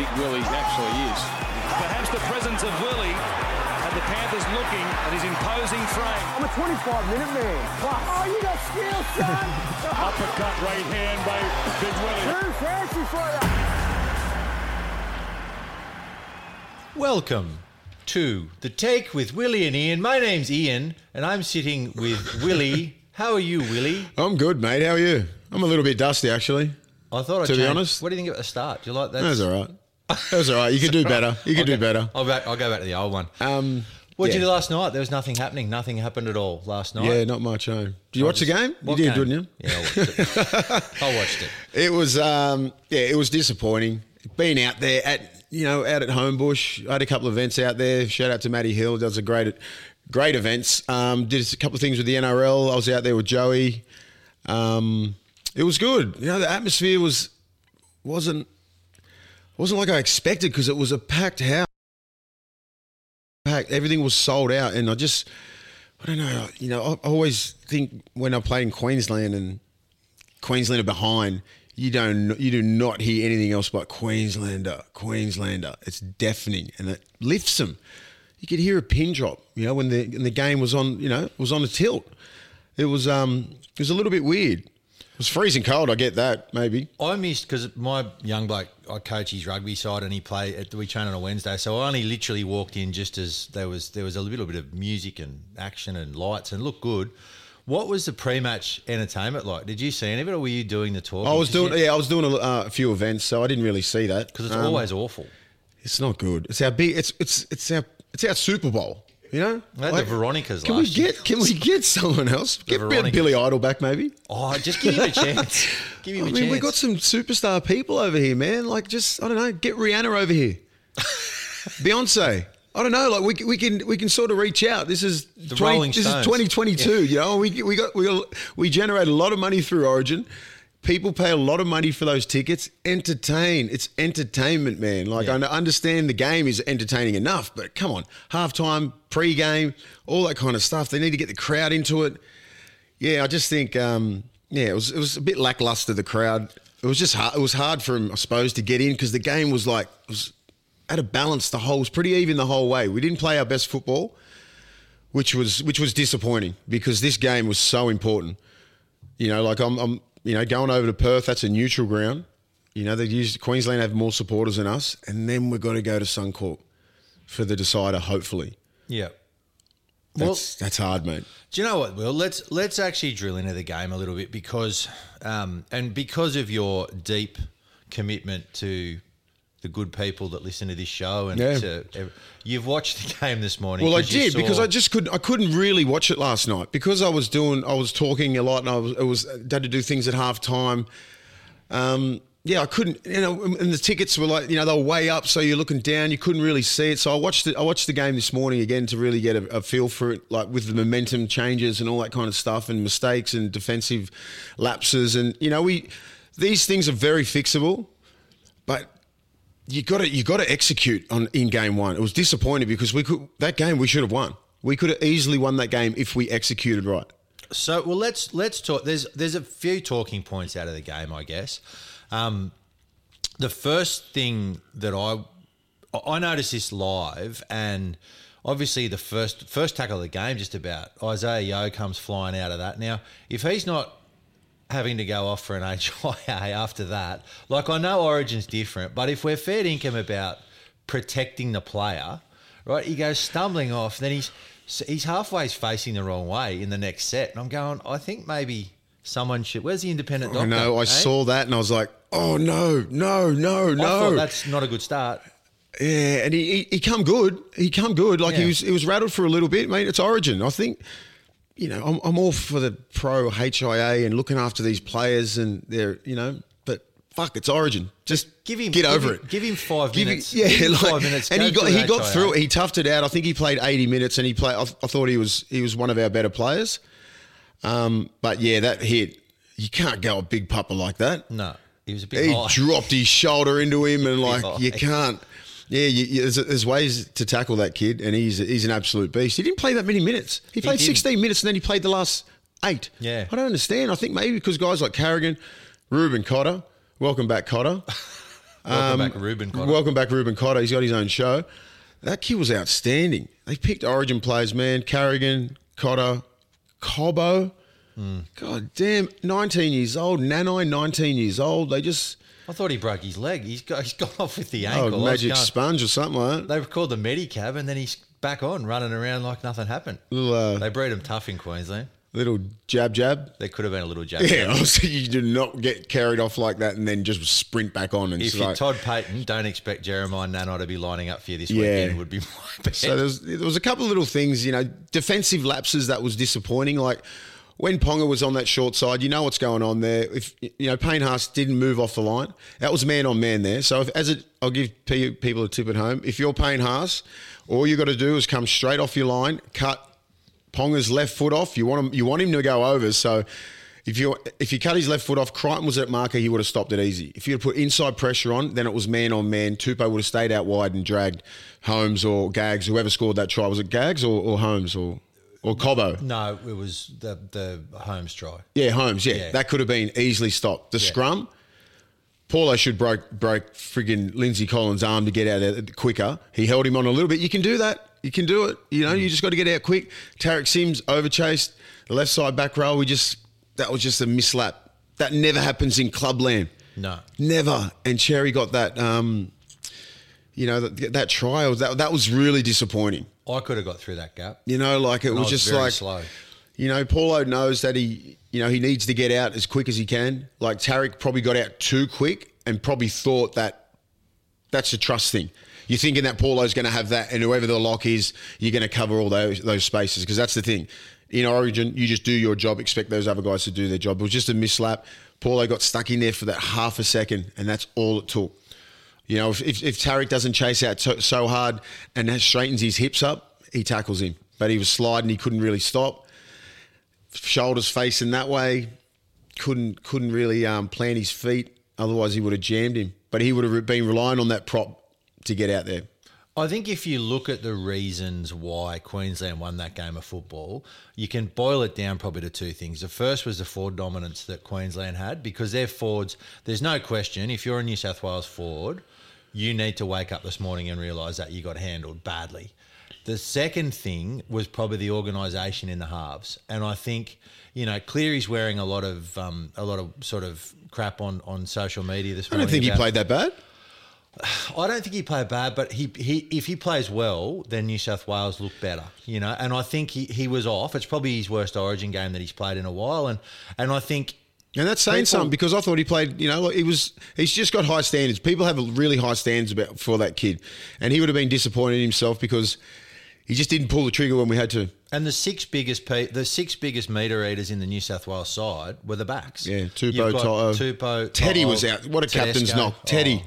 big Willie actually is. Perhaps the presence of Willie and the Panthers looking at his imposing frame. I'm a 25 minute man. Plus. Oh, you got skills, son. Uppercut right hand by Big Willie. Too fancy for you. Welcome to the take with Willie and Ian. My name's Ian, and I'm sitting with Willie. How are you, Willie? I'm good, mate. How are you? I'm a little bit dusty, actually. I thought I'd To be honest- What do you think of the start? Do you like that? That was all right. That was all right. You could do better. You could do better. I'll, back, I'll go back to the old one. Um, what did yeah. you do last night? There was nothing happening. Nothing happened at all last night. Yeah, not much. Home. Did you I watch the just- game? You what did, game? didn't you? Yeah, I watched it. I watched it. It was, um, yeah, it was disappointing. Being out there at, you know, out at Homebush, I had a couple of events out there. Shout out to Matty Hill, does a great, great events. Um, did a couple of things with the NRL. I was out there with Joey. Um, it was good. You know, the atmosphere was wasn't wasn't like I expected because it was a packed house. Packed. Everything was sold out, and I just, I don't know. You know, I, always think when I play in Queensland and Queenslander behind, you don't you do not hear anything else but Queenslander, Queenslander. It's deafening and it lifts them. You could hear a pin drop, you know, when the when the game was on, you know, was on a tilt. It was um it was a little bit weird. It was freezing cold, I get that, maybe. I missed because my young bloke, I coach his rugby side, and he play. At, we train on a Wednesday, so I only literally walked in just as there was there was a little bit of music and action and lights and looked good. What was the pre-match entertainment like? Did you see any of it, or were you doing the talk? I was doing yeah, I was doing a, uh, a few events, so I didn't really see that because it's Um, always awful. it's not good. It's our big it's it's it's our it's our Super Bowl. You know, had the Veronicas Can we last year. get can we get someone else? Get Veronicas. Billy Idol back, maybe. Oh, just give him a chance. Give him I a mean, chance. we got some superstar people over here, man. Like, just I don't know, get Rihanna over here, Beyonce. I don't know. Like, we, we can we can sort of reach out. This is The 20, Rolling this is Stones. twenty twenty two. You know, we we got we got, we generate a lot of money through Origin. People pay a lot of money for those tickets. Entertain. It's entertainment, man. Like Yeah. I understand the game is entertaining enough, but come on, halftime, pre-game, all that kind of stuff. They need to get the crowd into it. Yeah, I just think um, yeah, it was it was a bit lackluster the crowd. It was just hard. It was hard for him, I suppose, to get in because the game was like it was at a balance. The whole was pretty even the whole way. We didn't play our best football, which was which was disappointing because this game was so important. You know, like I'm, I'm you know going over to Perth. That's a neutral ground. You know, they use Queensland have more supporters than us, and then we've got to go to Suncorp for the decider. Hopefully, yeah. Well, that's that's hard, mate. Do you know what, Will? Let's let's actually drill into the game a little bit because, um, and because of your deep commitment to the good people that listen to this show, and Yeah. to, you've watched the game this morning. Well, I did because I just couldn't. I couldn't really watch it last night because I was doing. I was talking a lot, and I was. I was had to do things at half time. Um, yeah, I couldn't. You know, and the tickets were like, you know, they were way up, so you're looking down. You couldn't really see it. So I watched it. I watched the game this morning again to really get a, a feel for it, like with the momentum changes and all that kind of stuff, and mistakes and defensive lapses, and you know, we these things are very fixable, you got to you got to execute on in game one. It was disappointing because we could that game we should have won. We could have easily won that game if we executed right. So well, let's let's talk. There's there's a few talking points out of the game, I guess. Um, the first thing that I I noticed this live, and obviously the first first tackle of the game, just about Isaiah Yeo comes flying out of that. Now, if he's not having to go off for an HIA after that, like I know Origin's different, but if we're fair to income about protecting the player, right? He goes stumbling off, then he's he's halfway facing the wrong way in the next set, and I'm going. I think maybe someone should. Where's the independent doctor? I know. I eh? saw that and I was like, oh no, no, no, no. that's not a good start. Yeah, and he, he he come good. He come good. Like Yeah. he was he was rattled for a little bit, mate. It's Origin. I think. You know, I'm, I'm all for the pro HIA and looking after these players and they're, you know, but fuck, it's Origin. Just Give him get give over him- it. Give him five Give minutes. it- yeah, Give him like- five minutes. and he got he got HIA. through it. He toughed it out. I think he played 80 minutes, and he played. I, I thought he was he was one of our better players. Um, but yeah, that hit. You can't go a big pupper like that. No, he was a bit He high. dropped his shoulder into him, and like you can't. Yeah, you, you, there's, there's ways to tackle that kid, and he's he's an absolute beast. He didn't play that many minutes. He played didn't. 16 minutes, and then he played the last eight. Yeah. I don't understand. I think maybe because guys like Carrigan, Reuben Cotter, welcome back Cotter. Welcome um, back, Reuben Cotter. Welcome back, Reuben Cotter. He's got his own show. That kid was outstanding. They picked Origin players, man. Carrigan, Cotter, Cobbo. God damn, 19 years old. Nanai, 19 years old. They just I thought he broke his leg. He's got, he's gone off with the oh, ankle. Was magic going- sponge or something like that. They were called the Medicab, and then he's back on running around like nothing happened. Little, uh, They breed him tough in Queensland. little jab jab. There could have been a little jab. Yeah, obviously you do not get carried off like that and then just sprint back on and If you're like, Todd Payten, don't expect Jeremiah Nanai to be lining up for you this Yeah. weekend. Would be my bet. So there was, there was a couple of little things, you know, defensive lapses that was disappointing. Like when Ponga was on that short side, you know what's going on there. If you know Payne Haas didn't move off the line, that was man on man there. So if, as it, I'll give people a tip at home. If you're Payne Haas, all you got to do is come straight off your line, cut Ponga's left foot off. You want him, you want him to go over. So. If you if you cut his left foot off, Crichton was at marker, he would have stopped it easy. If you had put inside pressure on, then it was man on man. Tupou would have stayed out wide and dragged Holmes or Gags, whoever scored that try. Was it Gags or, or Holmes or or Cobbo? no, it was the the Holmes try. Yeah, Holmes. Yeah, Yeah. that could have been easily stopped. The Yeah. scrum, Paulo should broke broke friggin' Lindsay Collins' arm to get out of it quicker. He held him on a little bit. You can do that. You can do it. You know, you just got to get out quick. Tariq Sims overchased the left side back row. We just that was just a mislap. That never happens in clubland. No. Never. And Cherry got that. Um, you know that, that trial. That that was really disappointing. I could have got through that gap. You know, like it was was just like slow. You know, Paulo knows that he, you know, he needs to get out as quick as he can. Like Tariq probably got out too quick and probably thought that that's a trust thing. You're thinking that Paulo's going to have that, and whoever the lock is, you're going to cover all those those spaces because that's the thing. In Origin, you just do your job, expect those other guys to do their job. It was just a mislap. Paulo got stuck in there for that half a second, and that's all it took. You know, if, if, if Tariq doesn't chase out so, so hard and straightens his hips up, he tackles him. But he was sliding, he couldn't really stop. Shoulders facing that way, couldn't couldn't really um, plant his feet. Otherwise, he would have jammed him. But he would have been relying on that prop to get out there. I think if you look at the reasons why Queensland won that game of football, you can boil it down probably to two things. The first was the forward dominance that Queensland had because their forwards, there's no question, if you're a New South Wales forward, you need to wake up this morning and realise that you got handled badly. The second thing was probably the organisation in the halves, and I think you know Cleary's wearing a lot of um, a lot of sort of crap on on social media this I morning. I don't think he played that bad. I don't think he played bad, but he, he if he plays well, then New South Wales look better, you know. And I think he, he was off. It's probably his worst Origin game that he's played in a while, and and I think And that's saying People- something because I thought he played, you know, he was, he's just got high standards. People have really high standards about for that kid. And he would have been disappointed in himself because he just didn't pull the trigger when we had to. and the six biggest pe- the six biggest meter eaters in the New South Wales side were the backs. Yeah, got Toto. Tupou, Teddy was out. What a captain's knock. Teddy.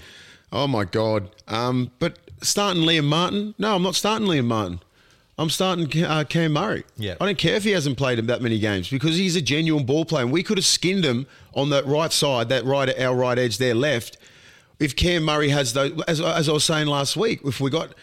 Oh. Oh, my God. Um, but starting Liam Martin? No, I'm not starting Liam Martin. I'm starting uh, Cam Murray. Yeah. I don't care if he hasn't played him that many games because he's a genuine ball player. And we could have skinned him on that right side, that right, our right edge there left. If Cam Murray has those, as, as I was saying last week, if we got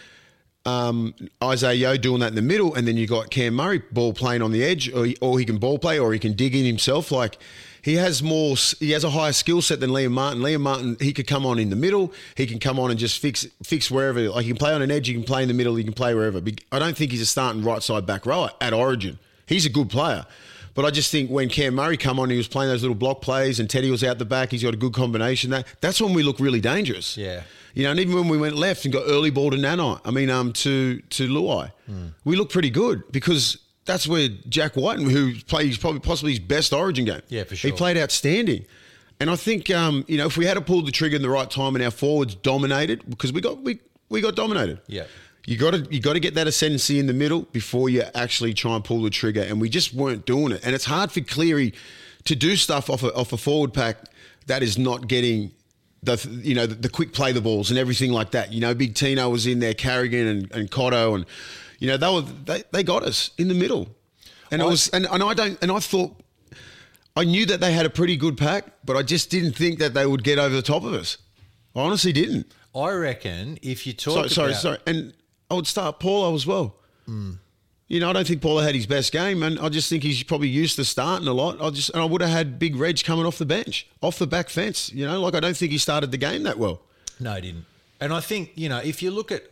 um, Isaiah Yeo doing that in the middle, and then you got Cam Murray ball playing on the edge, or or he can ball play, or he can dig in himself. Like he has more, he has a higher skill set than Liam Martin. Liam Martin, he could come on in the middle, he can come on and just fix fix wherever. Like he can play on an edge, he can play in the middle, he can play wherever. I don't think he's a starting right side back rower at Origin. He's a good player. But I just think when Cam Murray come on, he was playing those little block plays, and Teddy was out the back. He's got a good combination. That that's when we look really dangerous. Yeah. You know, and even when we went left and got early ball to Nanai, I mean, um, to to Luai, we looked pretty good because that's where Jack Wighton, who plays probably possibly his best Origin game, Yeah, for sure, he played outstanding. And I think um, you know if we had to pull the trigger in the right time and our forwards dominated because we got we we got dominated. Yeah. You got to you got to get that ascendancy in the middle before you actually try and pull the trigger, and we just weren't doing it. And it's hard for Cleary to do stuff off a, off a forward pack that is not getting the you know the, the quick play the balls and everything like that. You know, Big Tino was in there, Carrigan and, and Cotto, and you know they were they, they got us in the middle, and it I- was and, and I don't and I thought I knew that they had a pretty good pack, but I just didn't think that they would get over the top of us. I honestly didn't. I reckon if you talk Sorry, sorry, about, sorry. And I would start Paulo as well. Hmm. You know, I don't think Paulo had his best game, and I just think he's probably used to starting a lot. I just and I would have had Big Reg coming off the bench, off the back fence. You know, like I don't think he started the game that well. No, he didn't. And I think, you know, if you look at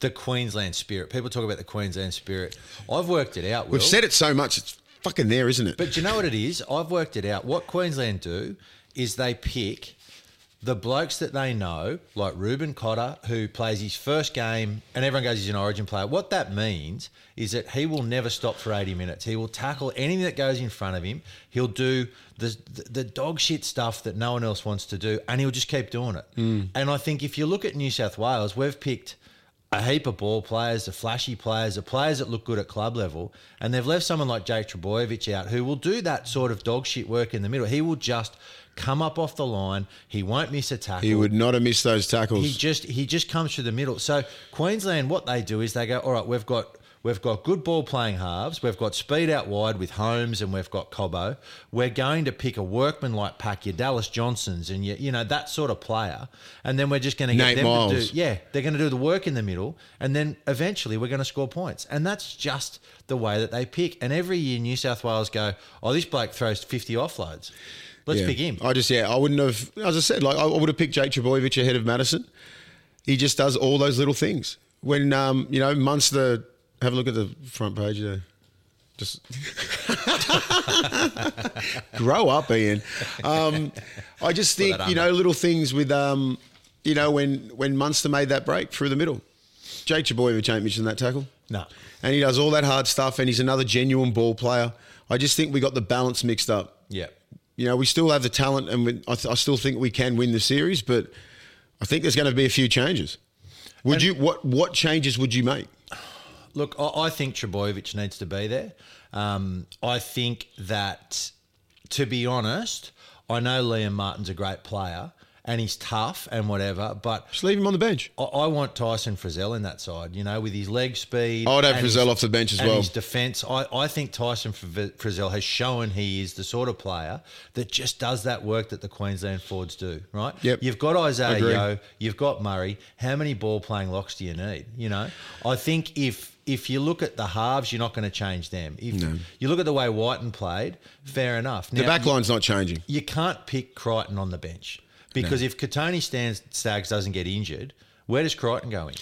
the Queensland spirit, people talk about the Queensland spirit. I've worked it out. Will. We've said it so much, it's fucking there, isn't it? But do you know what it is? I've worked it out. What Queensland do is they pick the blokes that they know, like Reuben Cotter, who plays his first game, and everyone goes he's an origin player. What that means is that he will never stop for 80 minutes. He will tackle anything that goes in front of him. He'll do the, the, the dog shit stuff that no one else wants to do, and he'll just keep doing it. Mm. And I think if you look at New South Wales, we've picked a heap of ball players, the flashy players, the players that look good at club level, and they've left someone like Jake Trbojevic out who will do that sort of dog shit work in the middle. He will just come up off the line. He won't miss a tackle. he would not have missed those tackles. He just he just comes through the middle. So Queensland, what they do is they go, all right, we've got we've got good ball playing halves, we've got speed out wide with Holmes, and we've got Cobbo. We're going to pick a workman like pack your Dallas Johnsons and you you know that sort of player, and then we're just going to get Nate them to do yeah they're going to do the work in the middle, and then eventually we're going to score points, and that's just the way that they pick. And every year New South Wales go, oh this bloke throws fifty offloads. Let's Yeah. pick him. I just, yeah, I wouldn't have, as I said, like I would have picked Jake Trbojevic ahead of Matterson. He just does all those little things. When, um, you know, Munster, have a look at the front page there. Just grow up, Ian. Um, I just think, you know, little things with, um, you know, when, when Munster made that break through the middle. Jake Trbojevic ain't missing that tackle. No. And he does all that hard stuff, and he's another genuine ball player. I just think we got the balance mixed up. Yeah. You know, we still have the talent, and we, I, th- I still think we can win the series. But I think there's going to be a few changes. Would you? What What changes would you make? Look, I, I think Trbojevic needs to be there. Um, I think that, to be honest, I know Liam Martin's a great player and he's tough and whatever, but Just leave him on the bench. I, I want Tyson Frizell in that side, you know, with his leg speed. I would have Frizell his- off the bench as and well. His defence. I, I think Tyson Fri- Frizell has shown he is the sort of player that just does that work that the Queensland forwards do, right? Yep. You've got Isaiah. Yeo, you've got Murray. How many ball playing locks do you need? You know, I think if if you look at the halves, you're not going to change them. If you look at the way Wighton played, fair enough. The Now, back line's not changing. you can't pick Crichton on the bench because if Kotoni stands Staggs doesn't get injured, where does Crichton go in?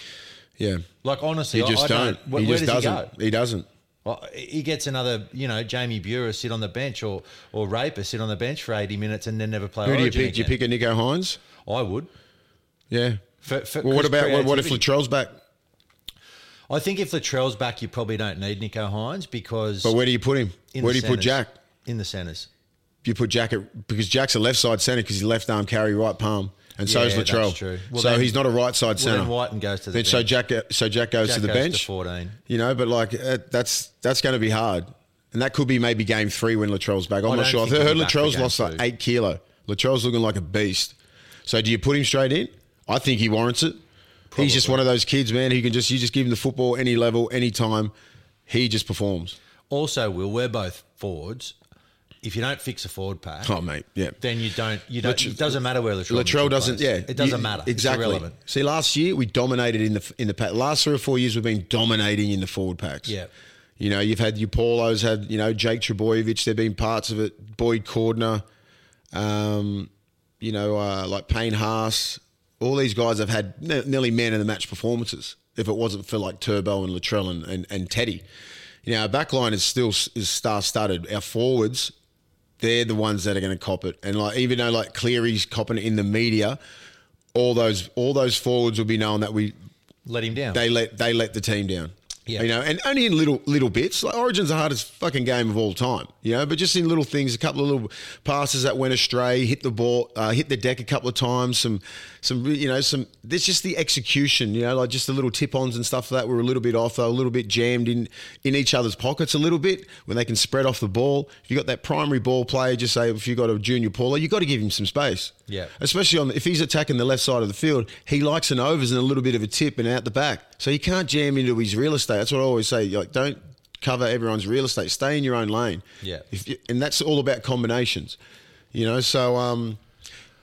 Yeah, Like honestly, he just I don't. Where, he just does doesn't. he? He doesn't. Well, he gets another, you know, Jamie Burer sit on the bench or or Raper sit on the bench for eighty minutes and then never play. Who do you pick? Do you pick a Nicho Hynes? I would. Yeah. For, for, Well, what about what, what if Latrell's back? I think if Latrell's back, you probably don't need Nicho Hynes because But where do you put him? in Where do you put. Jack? in the centres. You put Jack at, because Jack's a left side centre because he's left arm carry right palm, and so is Yeah, that's Latrell. true. Well, so then- he's not a right side Well, centre. then Wighton goes to the Then bench. so Jack so Jack goes Jack to the goes bench. to fourteen. You know, but like uh, that's that's going to be hard, and that could be maybe game three when Latrell's back. I'm I not sure. think I heard he'll be back for Latrell's lost like eight kilo. Latrell's looking like a beast. So do you put him straight in? I think he warrants it. He's just one of those kids, man. Who can just you just give him the football any level, any time, he just performs. Also, Will we're both forwards. If you don't fix a forward pack, Oh, mate, yeah. then you don't. You don't. It doesn't matter where Latrell, Latrell doesn't. plays. Yeah, it doesn't You- matter. Exactly. See, last year we dominated in the in the pack. Last three or four years we've been dominating in the forward packs. Yeah. You know, you've had your Paulos, had you know Jake Trbojevic. They've been parts of it. Boyd Cordner, um, you know, uh, like Payne Haas. All these guys have had ne- nearly man of the match performances. If it wasn't for like Turbo and Latrell and, and, and Teddy, you know, our back line is still is star studded. Our forwards, they're the ones that are going to cop it. And like even though like Cleary's copping it in the media, all those all those forwards will be knowing that we Let him down. they let they let the team down. Yeah. You know, and only in little little bits. Like Origin's the hardest fucking game of all time. You know, but just in little things, a couple of little passes that went astray, hit the ball, uh, hit the deck a couple of times. Some, some, you know, some. There's just the execution. You know, like just the little tip-ons and stuff that were a little bit off. Though a little bit jammed in in each other's pockets a little bit when they can spread off the ball. If you got that primary ball player, just say if you got a junior Paulo, you got to give him some space. Yeah. Especially on if he's attacking the left side of the field, he likes an overs and a little bit of a tip and out the back. So you can't jam into his real estate. That's what I always say. Like, don't cover everyone's real estate. Stay in your own lane. Yeah. If you, and that's all about combinations. You know. So um,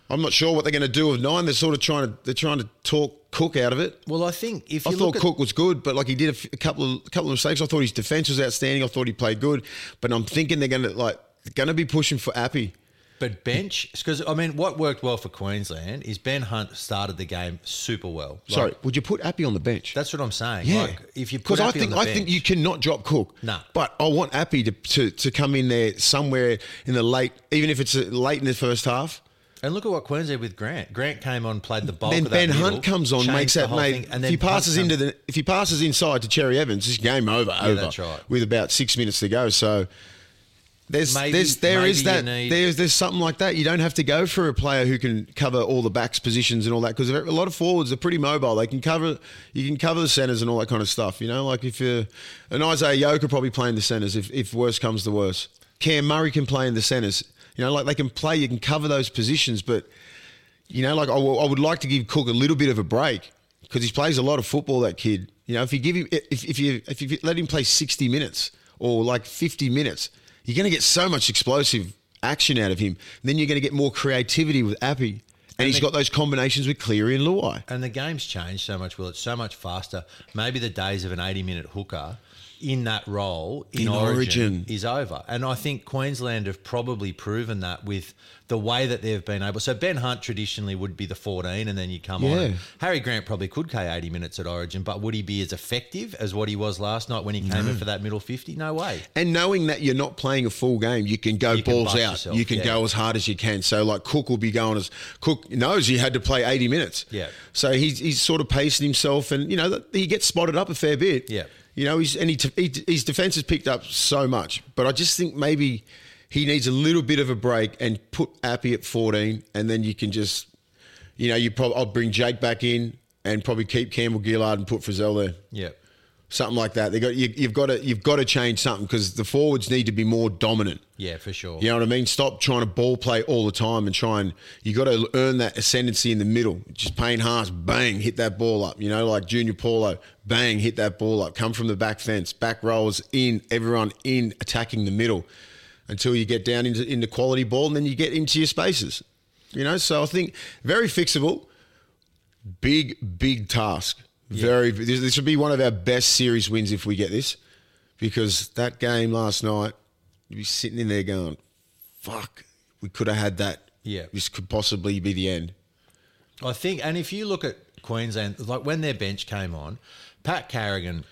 I'm not sure what they're going to do with nine. They're sort of trying to they're trying to talk Cook out of it. well, I think if I you thought Cook was good, but like he did a, f- a couple of a couple of mistakes. I thought his defense was outstanding. I thought he played good, but I'm thinking they're going to like going to be pushing for Appy. But bench because I mean, what worked well for Queensland is Ben Hunt started the game super well. Like, Sorry, would you put Appy on the bench? that's what I'm saying. Yeah, like, if you put because I think on the I think you cannot drop Cook. No. but I want Appy to, to to come in there somewhere in the late, even if it's late in the first half. And look at what Queensland with Grant. Grant came on, played the bulk Then Ben middle, Hunt comes on, makes that mate. thing, and if he then passes into the if he passes inside to Cherry Evans, it's game over. over that's right. With about six minutes to go, so. There's, Maybe- there's, there is maybe you that. need- there's, there's something like that. You don't have to go for a player who can cover all the backs positions and all that because a lot of forwards are pretty mobile. They can cover, you can cover the centers and all that kind of stuff. You know, like if you're an Isaiah Yeo could probably play in the centers if, if worse comes to worse. Cam Murray can play in the centers. You know, like they can play. You can cover those positions, but you know, like I w- I would like to give Cook a little bit of a break because he plays a lot of football. That kid, you know, if you give him, if, if you if you let him play sixty minutes or like fifty minutes, you're going to get so much explosive action out of him. Then you're going to get more creativity with Appy, and, he's the- got those combinations with Cleary and Luai. And the game's changed so much, Will. It's so much faster. Maybe the days of an 80 minute hooker in that role in, In origin, Origin. is over. And I think Queensland have probably proven that with the way that they've been able. So Ben Hunt traditionally would be the 14 and then you come on. Yeah. and Harry Grant probably could K 80 minutes at Origin, but would he be as effective as what he was last night when he came in for that middle 50? No way. And knowing that you're not playing a full game, you can go You balls bust out. yourself, you can yeah. go as hard as you can. So like Cook will be going as Cook knows he had to play 80 minutes. Yeah. So he's he's sort of pacing himself, and you know he gets spotted up a fair bit. Yeah. You know he's and he, he, his defense has picked up so much, but I just think maybe he needs a little bit of a break and put Appy at 14, and then you can just, you know, you probably I'll bring Jake back in and probably keep Campbell Gillard and put Frizell there Yeah. Something like that. They got you, you've got to you've got to change something because the forwards need to be more dominant. Yeah, for sure. You know what I mean? Stop trying to ball play all the time and try and you got to earn that ascendancy in the middle. Just Payne Haas, bang, hit that ball up. You know, like Junior Paulo, bang, hit that ball up. Come from the back fence, back rolls in, everyone in attacking the middle until you get down into into quality ball and then you get into your spaces. You know, so I think very fixable big, big task. Very. This, this would be one of our best series wins if we get this, because that game last night, you'd be sitting in there going, "Fuck, we could have had that. Yeah. this could possibly be the end." I think, and if you look at Queensland, like when their bench came on, Pat Carrigan,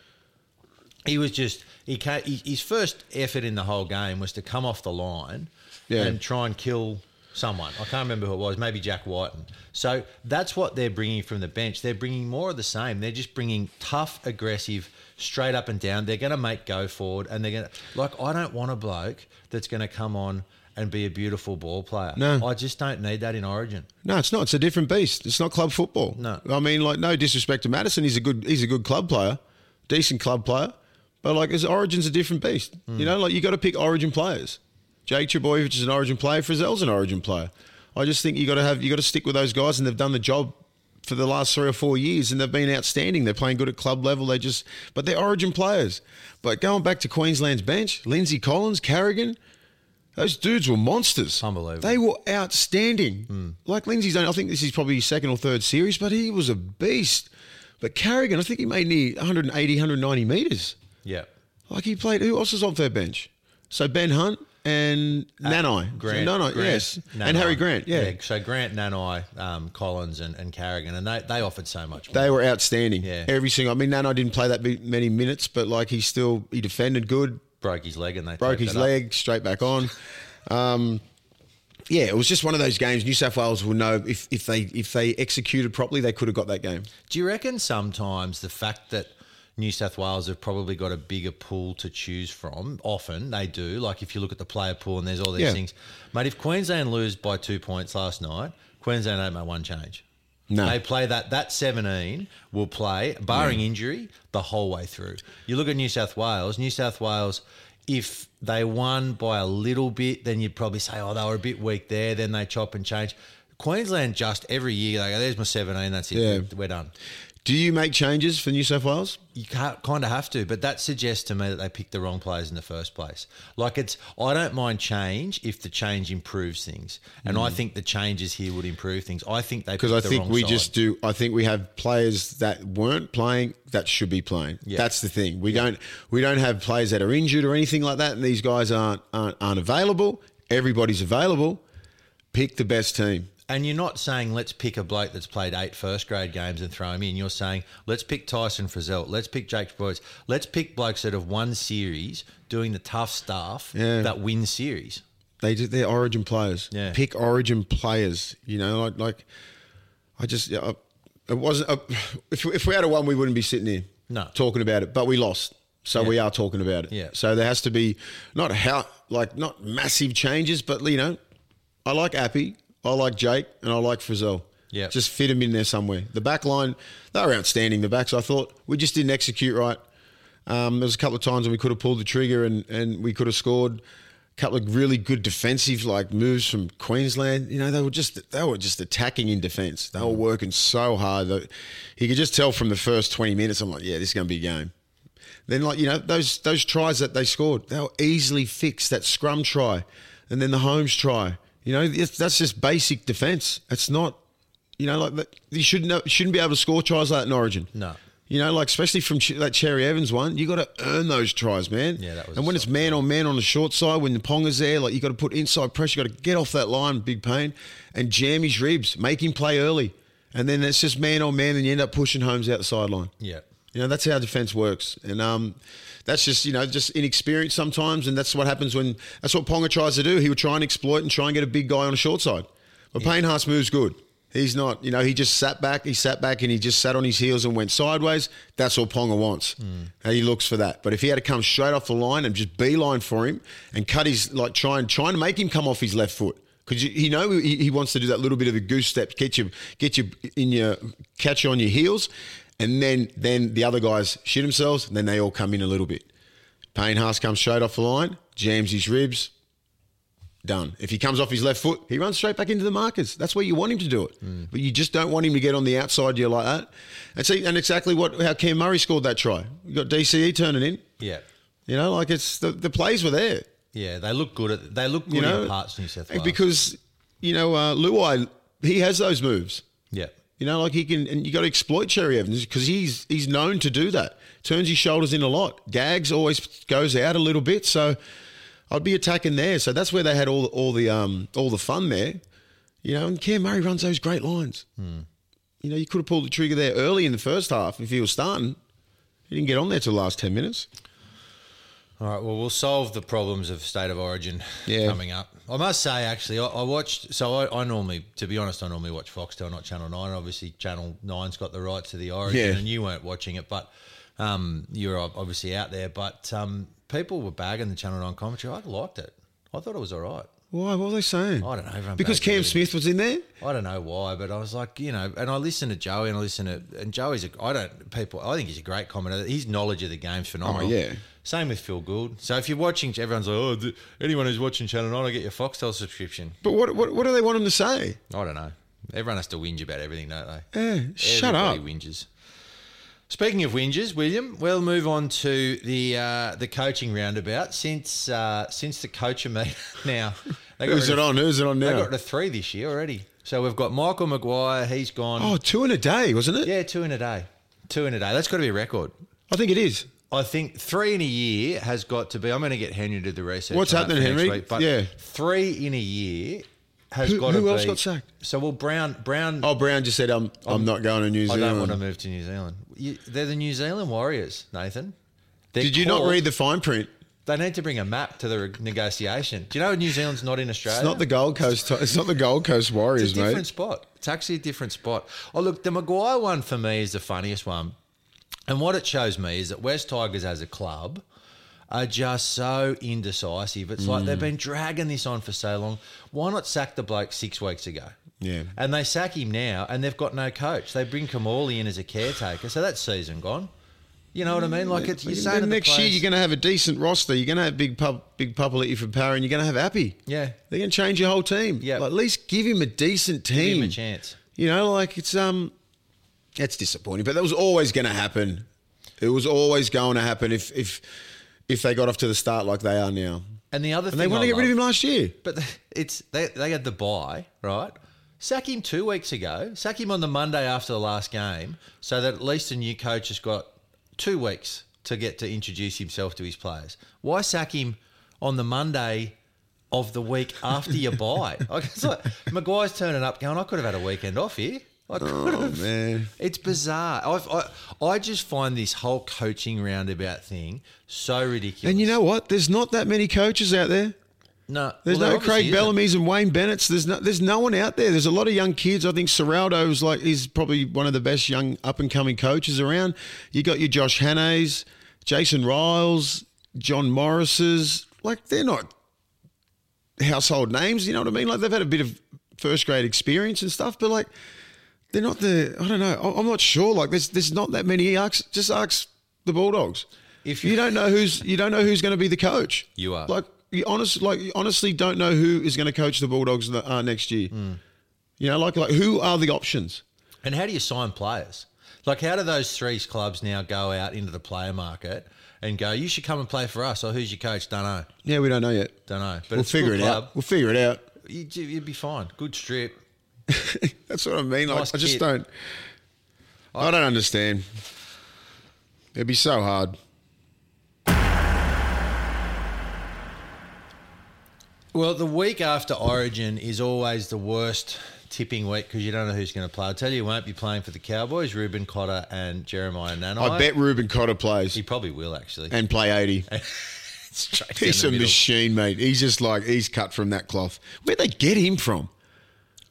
he was just he came, he- his first effort in the whole game was to come off the line Yeah. and try and kill someone. I can't remember who it was, maybe Jack Wighton. So that's what they're bringing from the bench. They're bringing more of the same. They're just bringing tough, aggressive, straight up and down. They're going to make go forward, and they're going to like. I don't want a bloke that's going to come on. And be a beautiful ball player. No. I just don't need that in Origin. No, it's not. It's a different beast. It's not club football. No. I mean, like, no disrespect to Matterson. He's a good. He's a good club player, decent club player. But like, his Origin's a different beast. You hmm. know, like you got to pick Origin players. Jake Trbojevic is an Origin player. Frizell's an Origin player. I just think you got to have you got to stick with those guys, and they've done the job for the last three or four years, and they've been outstanding. They're playing good at club level. They just, but they're Origin players. But going back to Queensland's bench, Lindsay Collins, Carrigan, those dudes were monsters. Unbelievable. They were outstanding. Hmm. Like Lindsay's done, I think this is probably his second or third series, but he was a beast. But Carrigan, I think he made near 180, 190 metres. Yeah. Like he played, who else is off their bench? So Ben Hunt and Nanai. Uh, Grant, so Nanai, Grant, yes. Nanai. And Harry Grant, yeah. So Grant, Nanai, um, Collins, and, and Carrigan, and they, they offered so much. They were outstanding. Yeah. Every single, I mean, Nanai didn't play that many minutes, but like he still, he defended good, broke his leg, and they broke his it up. leg straight back on. Um, yeah, it was just one of those games. New South Wales will know if, if they if they executed properly, they could have got that game. Do you reckon sometimes the fact that New South Wales have probably got a bigger pool to choose from? Often they do. Like if you look at the player pool and there's all these Yeah. things, mate. If Queensland lose by two points last night, Queensland don't make one change. No. They play that that 17 will play, barring injury, the whole way through. You look at New South Wales, New South Wales, if they won by a little bit, then you'd probably say, oh, they were a bit weak there. Then they chop and change. Queensland just every year, they go, there's my 17, that's it, Yeah. we're done. Do you make changes for New South Wales? You can't, kind of have to, but that suggests to me that they picked the wrong players in the first place. Like it's, I don't mind change if the change improves things, and I mm. think the changes here would improve things. I think they Because I the think we side. just do. I think we have players that weren't playing that should be playing. Yeah. That's the thing. We don't. We don't have players that are injured or anything like that, and these guys aren't aren't, aren't available. Everybody's available. Pick the best team. And you're not saying let's pick a bloke that's played eight first grade games and throw him in. You're saying let's pick Tyson Frizell, let's pick Jake Boyce, let's pick blokes that have won series doing the tough stuff Yeah. that win series. They they're Origin players. Yeah. Pick Origin players. You know, like, like I just I, it wasn't. Uh, if if we had a one, we wouldn't be sitting here No. talking about it. But we lost, so Yeah. we are talking about it. Yeah. So there has to be not how like not massive changes, but you know, I like Appy, I like Jake, and I like Frizell. Yeah. Just fit them in there somewhere. The back line, they were outstanding. The backs, I thought we just didn't execute right. Um, there was a couple of times when we could have pulled the trigger and, and we could have scored. A couple of really good defensive like moves from Queensland. You know, they were just they were just attacking in defence. They were working so hard that you could just tell from the first twenty minutes. I'm like, yeah, this is going to be a game. Then like you know those those tries that they scored, they were easily fixed. That scrum try, and then the Holmes try. You know, that's just basic defence. It's not, you know, like you shouldn't shouldn't be able to score tries like that in Origin. No. You know, like especially from Ch- that Cherry Evans one, you got to earn those tries, man. Yeah, that was And when it's man on man on the short side, when the Ponga's there, like you got to put inside pressure, you got to get off that line, big pain, and jam his ribs, make him play early, and then it's just man on man, and you end up pushing Holmes out the sideline. Yeah. You know, that's how defense works. And um, that's just, you know, just inexperience sometimes. And that's what happens when, that's what Ponga tries to do. He would try and exploit and try and get a big guy on the short side. But Payne Haas moves good. He's not, you know, he just sat back, he sat back and he just sat on his heels and went sideways. That's all Ponga wants. And he looks for that. But if he had to come straight off the line and just beeline for him and cut his, like, try and, trying to make him come off his left foot. Because you, you know he, he wants to do that little bit of a goose step, get you, get you in your, catch you on your heels, and then then the other guys shit themselves, and then they all come in a little bit. Payne Haas comes straight off the line, jams his ribs, done. If he comes off his left foot, he runs straight back into the markers. That's where you want him to do it, but you just don't want him to get on the outside you like that. And see, and exactly what how Cam Murray scored that try. You got DCE turning in. Yeah. You know, like it's the, the plays were there. Yeah. They look good at they look good You know, in parts New South Wales. because you know uh, Luai, he has those moves. yeah. You know, like he can, and you got to exploit Cherry Evans because he's he's known to do that. Turns his shoulders in a lot. Gags always goes out a little bit, so I'd be attacking there. So that's where they had all all the um all the fun there. You know, and Cam Murray runs those great lines. You know, you could have pulled the trigger there early in the first half if he was starting. He didn't get on there till the last ten minutes. All right. Well, we'll solve the problems of state of origin Yeah. coming up. I must say, actually, I, I watched. So I, I normally, to be honest, I normally watch Foxtel, not Channel Nine. Obviously, Channel Nine's got the rights to the origin, Yeah. and you weren't watching it, but um, you were obviously out there. But um, people were bagging the Channel Nine commentary. I liked it. I thought it was all right. Why? What were they saying? I don't know. Because Cam everything. Smith was in there. I don't know why, but I was like, you know, and I listen to Joey and I listen to, and Joey's a, I don't, people, I think he's a great commentator. His knowledge of the game's phenomenal. Oh, yeah. Same with Phil Gould. So if you're watching, everyone's like, oh, anyone who's watching Channel 9 will get your Foxtel subscription. But what what, what do they want him to say? I don't know. Everyone has to whinge about everything, don't they? Yeah, shut up. Whinges. Speaking of whinges, William, we'll move on to the uh, the coaching roundabout. Since uh, since the coacher meet now, Who's it on? Who's it on now? They got to three this year already. So we've got Michael Maguire. He's gone. Oh, two in a day, wasn't it? Yeah, two in a day. Two in a day. That's got to be a record. I think it is. I think three in a year has got to be. I'm going to get Henry to do the research. What's happening, Henry? Week, but Yeah. three in a year has Who- got to who else got sacked? So well, Brown. Brown. Oh, Brown just said, "I'm I'm not going to New Zealand. I don't want to move to New Zealand. You, they're the New Zealand Warriors, Nathan. They're Did you not read the fine print? They need to bring a map to the negotiation. Do you know New Zealand's not in Australia? It's not the Gold Coast. It's not the Gold Coast Warriors, It's a different mate. spot. It's actually a different spot. Oh, look, the Maguire one for me is the funniest one. And what it shows me is that West Tigers as a club are just so indecisive. It's like Mm. they've been dragging this on for so long. Why not sack the bloke six weeks ago? Yeah. And they sack him now, and they've got no coach. They bring Kimmorley in as a caretaker, so that's season gone. You know what I mean? Like it's you're saying to Then the next year you're going to have a decent roster. You're going to have big pub, big Papali'i for power, and you're going to have Appy. Yeah. they're going to change your whole team. Yeah. like, at least give him a decent team. give him a chance. You know, like it's um, it's disappointing, but that was always going to happen. It was always going to happen if if if they got off to the start like they are now. And the other And thing they want I to get rid of him last year. But it's they they had the buy right. Sack him two weeks ago. Sack him on the Monday after the last game, so that at least a new coach has got two weeks to get to introduce himself to his players. Why sack him on the Monday of the week after you buy. Like, it's like Maguire's turning up, going, I could have had a weekend off here. I could Oh have. man. It's bizarre. I've, I I just find this whole coaching roundabout thing so ridiculous. And you know what? There's not that many coaches out there. No, There's well, no Craig. Bellamy's and Wayne Bennett's. There's no, there's no one out there. There's a lot of young kids. I think Ciraldo's like he's probably one of the best young up and coming coaches around. You got your Josh Hannays, Jason Ryles, John Morris's. Like they're not household names. You know what I mean? Like they've had a bit of first grade experience and stuff, but like they're not the. I don't know. I'm not sure. Like there's there's not that many. Ask, just ask the Bulldogs. If you, you- don't know who's you don't know who's going to be the coach. You are. like you honest like you honestly don't know who is going to coach the Bulldogs the, uh, next year. Hmm. You know, like like who are the options? And how do you sign players? Like, how do those three clubs now go out into the player market and go, you should come and play for us? Or who's your coach? Don't know. Yeah, we don't know yet. Don't know. But we'll figure it club. out. We'll figure it out. You'd, you'd be fine. Good strip. That's what I mean. Like, Nice I just don't. I don't understand. It'd be so hard. Well, the week after Origin is always the worst tipping week because you don't know who's going to play. I'll tell you, who won't be playing for the Cowboys, Reuben Cotter and Jeremiah Nanai. I bet Reuben Cotter plays he probably will actually. and play eighty. Straight He's a middle. machine, mate. He's just like he's cut from that cloth. Where'd they get him from?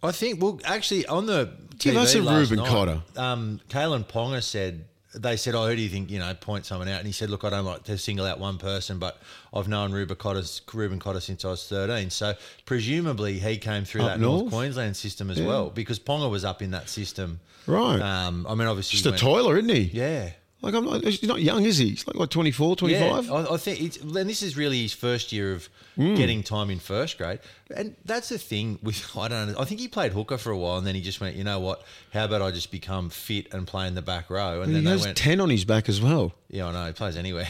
I think. Well, actually, on the Give TV us a Reuben night, Cotter. Um, Kalyn Ponga said they said, "Oh, who do you think you know point someone out?" And he said, "Look, I don't like to single out one person, but I've known Reuben Cotter, Reuben Cotter since I was 13. So presumably he came through Up that North. north? Queensland system as Yeah. well because Ponga was up in that system, Right. Um, I mean, obviously, Just a toiler, isn't he? Yeah. Like I'm not. He's not young, is he? He's like like 24, 25. Yeah, I, I think it's, and this is really his first year of Hmm. getting time in first grade, and that's the thing with I don't know. I think he played hooker for a while, and then he just went, you know what? How about I just become fit and play in the back row? And he then they has went, ten on his back as well. yeah, I know he plays anywhere,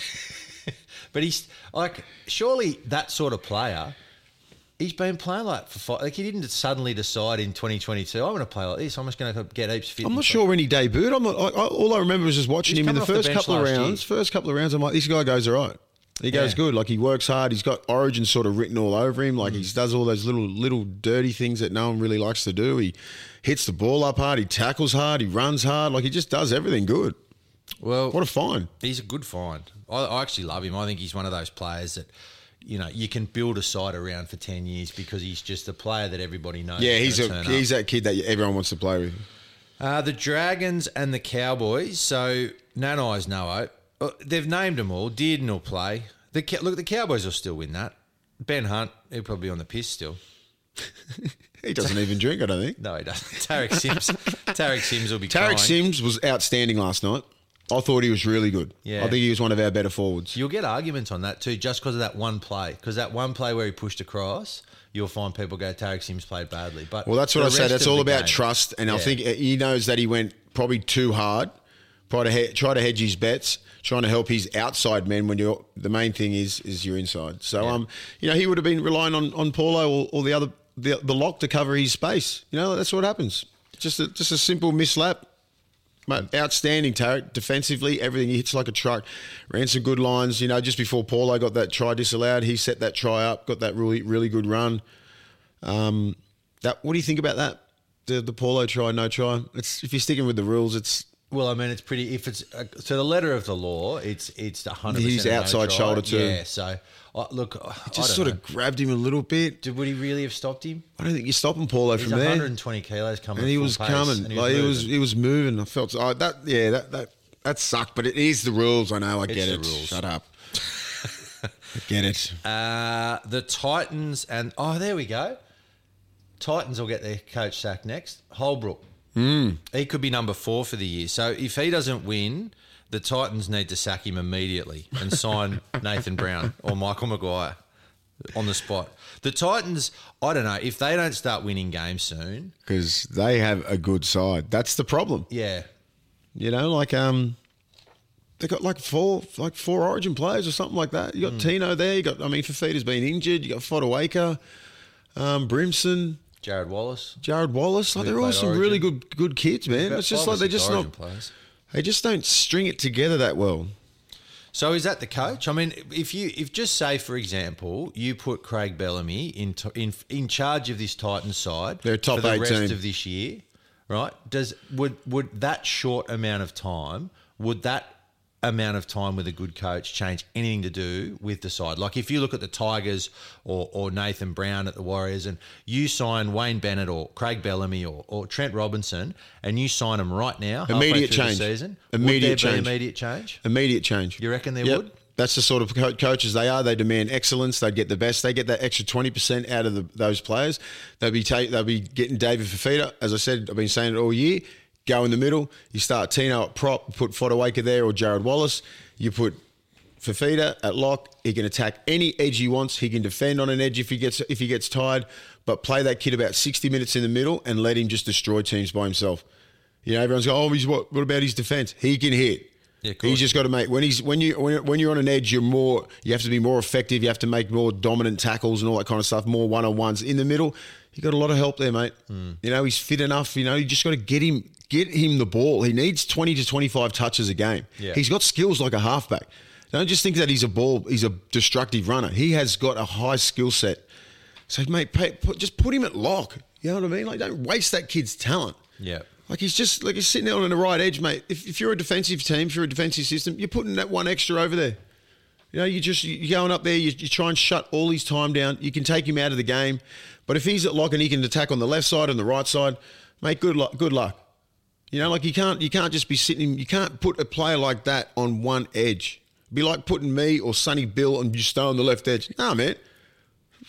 but he's like, surely that sort of player. He's been playing like for five, like he didn't suddenly decide in 2022. I'm going to play like this. I'm just going to get heaps fit. I'm not sure when he debuted. I'm not. I, I, all I remember was just watching He's him in the off the first couple of last year. rounds. First couple of rounds, I'm like, this guy goes all right. He goes Yeah. good. Like he works hard. He's got Origin sort of written all over him. Mm. Like he does all those little little dirty things that no one really likes to do. He hits the ball up hard. He tackles hard. He runs hard. Like he just does everything good. Well, What a find! He's a good find. I, I actually love him. I think he's one of those players that, you know, you can build a side around for 10 years because he's just a player that everybody knows. Yeah, he's a he's up. that kid that everyone wants to play with. Uh, the Dragons and the Cowboys. So, Nanai's no hope. Uh, They've named them all. Dearden will play. The Look, the Cowboys will still win that. Ben Hunt, he'll probably be on the piss still. He doesn't even drink. I don't think. No, he doesn't. Tariq Sims. Tariq Sims will be Tariq crying. Sims was outstanding last night. I thought he was really good. Yeah. I think he was one of our better forwards. You'll get arguments on that too, just because of that one play. Because that one play where he pushed across, you'll find people go, Tariq Sims played badly. But Well, that's what I said. rest That's all about game- trust, and I think he knows that he went probably too hard. Try to he- try to hedge his bets, trying to help his outside men when you're the main thing is is your inside. So um, you know, he would have been relying on on Paulo or, or the other the, the lock to cover his space. You know, that's what happens. Just a, just a simple mislap. Mate, outstanding Tariq defensively, everything he hits like a truck. Ran some good lines, you know. Just before Paulo got that try disallowed, he set that try up, got that really really good run. Um, that what do you think about that? The the Paulo try, no try. It's if you're sticking with the rules, it's Well, I mean, it's pretty. If it's uh, to the letter of the law, it's it's a hundred. He's outside shoulder too. Yeah. So uh, look, I just sort know. of grabbed him a little bit. Did, would he really have stopped him? I don't think you're stopping Paulo He's from there. 120 kilos coming. and he was coming, and like he was moving. he was moving. I felt oh, that yeah that that that sucked, but it is the rules. I know, I It's get it. rules. Shut up. I get it. Uh, the Titans and oh, there we go. Titans will get their coach sacked next. Holbrook. Mm. He could be number four for the year. So if he doesn't win, the Titans need to sack him immediately and sign Nathan Brown or Michael Maguire on the spot. The Titans, I don't know if they don't start winning games soon. Because they have a good side. That's the problem. Yeah, You know, like um, they got like four like four Origin players or something like that. You got Tino there. You got I mean, Fifita's been injured. You got Fotuaika, um, Brimson, Jarrod Wallace. Jarrod Wallace. Like they're all some Origin. really good good kids, man. It's just like they're just not players. They just don't string it together that well. So is that the coach? I mean, if you if just say for example you put Craig Bellamy in in in charge of this Titans side They're top for the eight rest of this year, right? Does would would that short amount of time would that amount of time with a good coach change anything to do with the side? Like if you look at the Tigers or, or Nathan Brown at the Warriors and you sign Wayne Bennett or Craig Bellamy or, or Trent Robinson and you sign them right now, Immediate change. the season, Immediate would there change. be immediate change? Immediate change. You reckon there Yep. would? That's the sort of co- coaches they are. They demand excellence. They get the best. They get that extra twenty percent out of the, those players. They'll be ta- they'll be getting David Fifita. As I said, I've been saying it all year. Go in the middle. You start Tino at prop. Put Fotuaika there or Jarrod Wallace. You put Fifita at lock. He can attack any edge he wants. He can defend on an edge if he gets if he gets tired. But play that kid about sixty minutes in the middle and let him just destroy teams by himself. You know, everyone's going, oh, he's what? What about his defense? He can hit. Yeah, he's just got to make when he's when you when, when you're on an edge, you're more. You have to be more effective. You have to make more dominant tackles and all that kind of stuff. More one on ones in the middle. You got a lot of help there, mate. Hmm. You know, he's fit enough. You know, you just got to get him get him the ball. He needs twenty to twenty five touches a game. Yeah. He's got skills like a halfback. Don't just think that he's a ball. He's a destructive runner. He has got a high skill set. So, mate, pay, put, just put him at lock. You know what I mean? Like, don't waste that kid's talent. Yeah. Like he's just like he's sitting there on the right edge, mate. If, if you're a defensive team, if you're a defensive system, you're putting that one extra over there. You know, you just you're going up there, you, you try and shut all his time down. You can take him out of the game, but if he's at lock and he can attack on the left side and the right side, mate, good luck. Good luck. You know, like you can't you can't just be sitting. You can't put a player like that on one edge. It'd be like putting me or Sonny Bill and you stay on the left edge. Nah, man.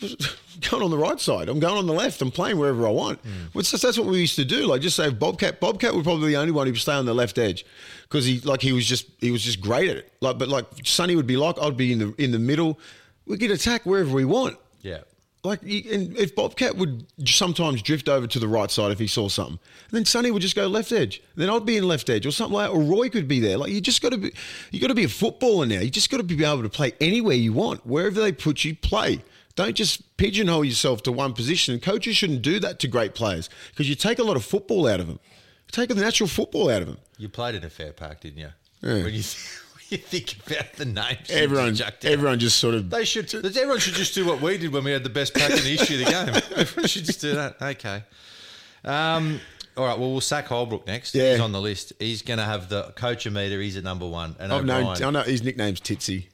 I'm going on the right side. I'm going on the left. I'm playing wherever I want. Hmm. Well, that's, that's what we used to do. Like just say Bobcat. Bobcat was probably the only one who would stay on the left edge because he like he was just he was just great at it. Like but like Sonny would be like I'd be in the in the middle. We could attack wherever we want. Yeah. Like, and if Bobcat would sometimes drift over to the right side if he saw something, and then Sonny would just go left edge. Then I'd be in left edge or something like, that, or Roy could be there. Like, you just got to be, you got to be a footballer now. You just got to be able to play anywhere you want, wherever they put you, play. Don't just pigeonhole yourself to one position. Coaches shouldn't do that to great players because you take a lot of football out of them. You take the natural football out of them. You played in a fair pack, didn't you? Yeah. When you, you think about the names, Everyone, out. everyone just sort of They should. Everyone should just do what we did when we had the best pack in the history of the game. Everyone should just do that. Okay. Um, all right. Well, we'll sack Holbrook next. Yeah. He's on the list. He's going to have the coach meter. He's at number one. And I've known. I know his nickname's Titsy.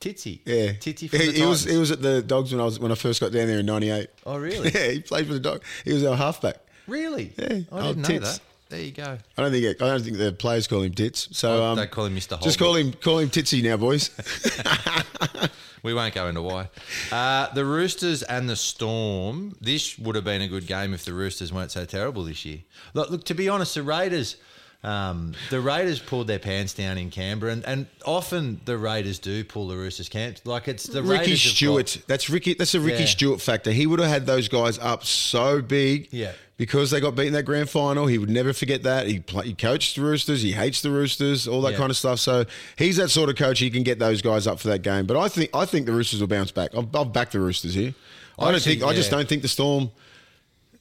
Titsy. Yeah, Titsy from he, the he was he was at the Dogs when I was when I first got down there in '98. Oh, really? Yeah, he played for the Dogs. He was our halfback. Really? Yeah. I didn't know tits. that. There you go. I don't think I don't think the players call him Tits. So Oh, um, they call him Mr. Just call him call him Titsy now, boys. We won't go into why. Uh, the Roosters and the Storm. This would have been a good game if the Roosters weren't so terrible this year. Look, look to be honest, the Raiders. Um, the Raiders pulled their pants down in Canberra, and, and often the Raiders do pull the Roosters' camp. Like it's the Ricky Raiders Stuart. got- that's Ricky. That's a Ricky Yeah. Stuart factor. He would have had those guys up so big. Yeah. Because they got beaten that grand final, he would never forget that. He, play, he coached the Roosters. He hates the Roosters. All that Yeah. kind of stuff. So he's that sort of coach. He can get those guys up for that game. But I think I think the Roosters will bounce back. I'll, I'll back the Roosters here. I, I don't think. I just don't think the Storm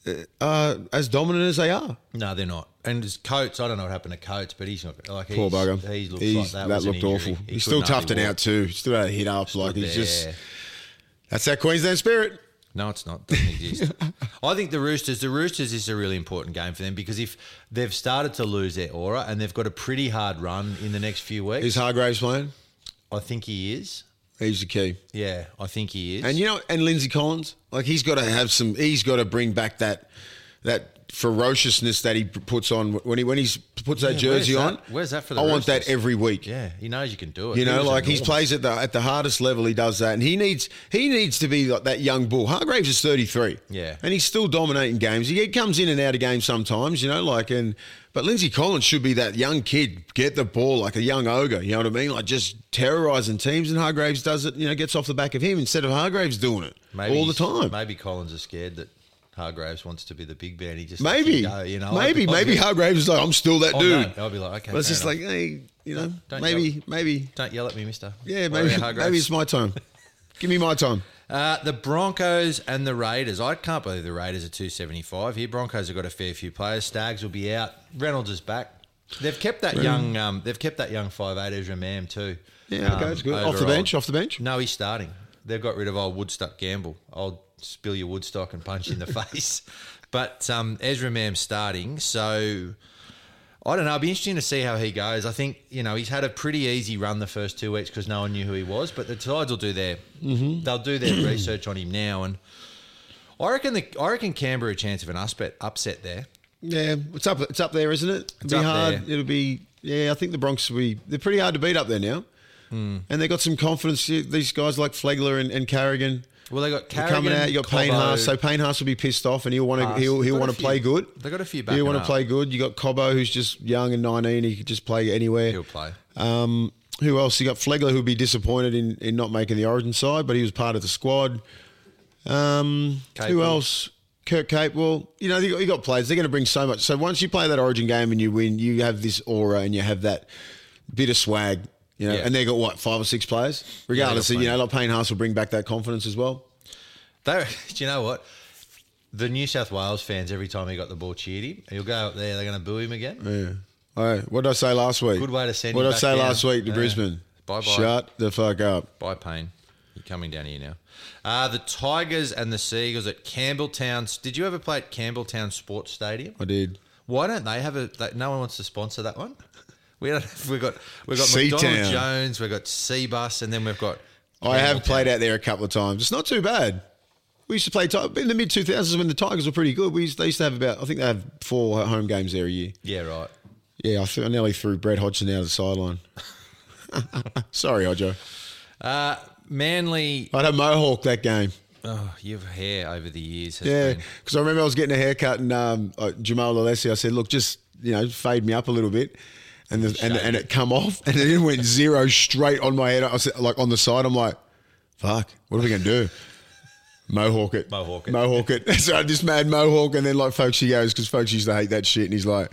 uh, are as dominant as they are. No, they're not. And as Coates, I don't know what happened to Coates, but he's not like he's, Poor bugger. He looks He's- like that, was looked awful. He He's still toughed it out too. Still had a hit up. Like he's just that's that Queensland spirit. No, it's not. Doesn't exist. I think the Roosters. The Roosters is a really important game for them because if they've started to lose their aura and they've got a pretty hard run in the next few weeks, Is Hargreaves playing? I think he is. He's the key. Yeah, I think he is. And you know, and Lindsay Collins, like he's got to have some. He's got to bring back that that ferociousness that he puts on when he when he puts that Yeah, jersey where's on. where's that for the I want that every week. yeah, he knows you can do it. You know, was like he plays at the at the hardest level. He does that, and he needs he needs to be like that young bull. Hargreaves is thirty three, Yeah. and he's still dominating games. He comes in and out of games sometimes, you know, like and but Lindsay Collins should be that young kid, get the ball like a young ogre. You know what I mean? Like just terrorizing teams, and Hargreaves does it. You know, gets off the back of him instead of Hargreaves doing it Maybe all the time. Maybe Collins is scared that Hargreaves wants to be the big man. He just Maybe, go, you know, maybe, I'd maybe be- Hargreaves is like, I'm still that Oh, dude. no. I'll be like, okay, But it's just enough. like, hey, you know, Don't maybe, yell. maybe, Don't yell at me, Mister. yeah, maybe, maybe it's my time. Give me my time. Uh, the Broncos and the Raiders. I can't believe the Raiders are 275 here. Broncos have got a fair few players. Staggs will be out. Reynolds is back. They've kept that young. Um, they've kept that young five eight Ezra Mam too. Yeah, um, okay, it's good. Off the bench, off the bench. No, he's starting. They've got rid of old Woodstock Gamble. I'll spill your Woodstock and punch you in the face. But um, Ezra Mam's starting, so I don't know. It'll be interesting to see how he goes. I think you know he's had a pretty easy run the first two weeks because no one knew who he was. But the Tides will do their Mm-hmm. they'll do their research on him now, and I reckon the I reckon Canberra a chance of an upset upset there. Yeah, it's up. It's up there, isn't it? It'll be hard. there. It'll be. Yeah, I think the Bronx will be. They're pretty hard to beat up there now, Hmm. and they've got some confidence. These guys like Flegler and, and Carrigan. Well, they got Carrigan, coming out. You got Payne Haas, so Payne Haas will be pissed off, and he'll want to. He'll, he'll want to play good. They got a few He'll want to play good. You got Cobbo, who's just young and nineteen. He could just play anywhere. He'll play. Um, who else? You got Flegler, who'd be disappointed in, in not making the Origin side, but he was part of the squad. Um, who else? Kirk Cape. Well, you know, you got, you got players. They're going to bring so much. So once you play that Origin game and you win, you have this aura and you have that bit of swag. You know, Yeah. and they got what five or six players. Regardless, got of, you know, like Payne Haas will bring back that confidence as well. They, do you know what? The New South Wales fans, every time he got the ball, cheered him. He'll go up there, they're going to boo him again. Yeah. All right. What did I say last week? Good way to send What did I say down. last week to Yeah. Brisbane? Bye-bye. Shut the fuck up. By Payne. You're coming down here now. Uh, the Tigers and the Seagulls at Campbelltown. Did you ever play at Campbelltown Sports Stadium? I did. Why don't they have a? They, no one wants to sponsor that one. We don't, we've got we've got Seatown. McDonald Jones, we've got Seabus, and then we've got. I have played out there a couple of times. It's not too bad. We used to play in the mid 2000s when the Tigers were pretty good. We used, they used to have about, I think they have four home games there a year. Yeah, right. Yeah, I, th- I nearly threw Brett Hodgson out of the sideline. Sorry, Hodjo. Uh, Manly. I had a mohawk that game. Oh, your hair over the years. Has Yeah, because I remember I was getting a haircut and um, uh, Jamal Alessi, I said, look, just, you know, fade me up a little bit. And, the, and, and it come off and then it went zero straight on my head. I was like on the side. I'm like, fuck, what are we going to do? Mohawk it. Mohawk it. Mohawk it. so I just made mohawk. And then like Folkes, he goes, because Folkes used to hate that shit. And he's like,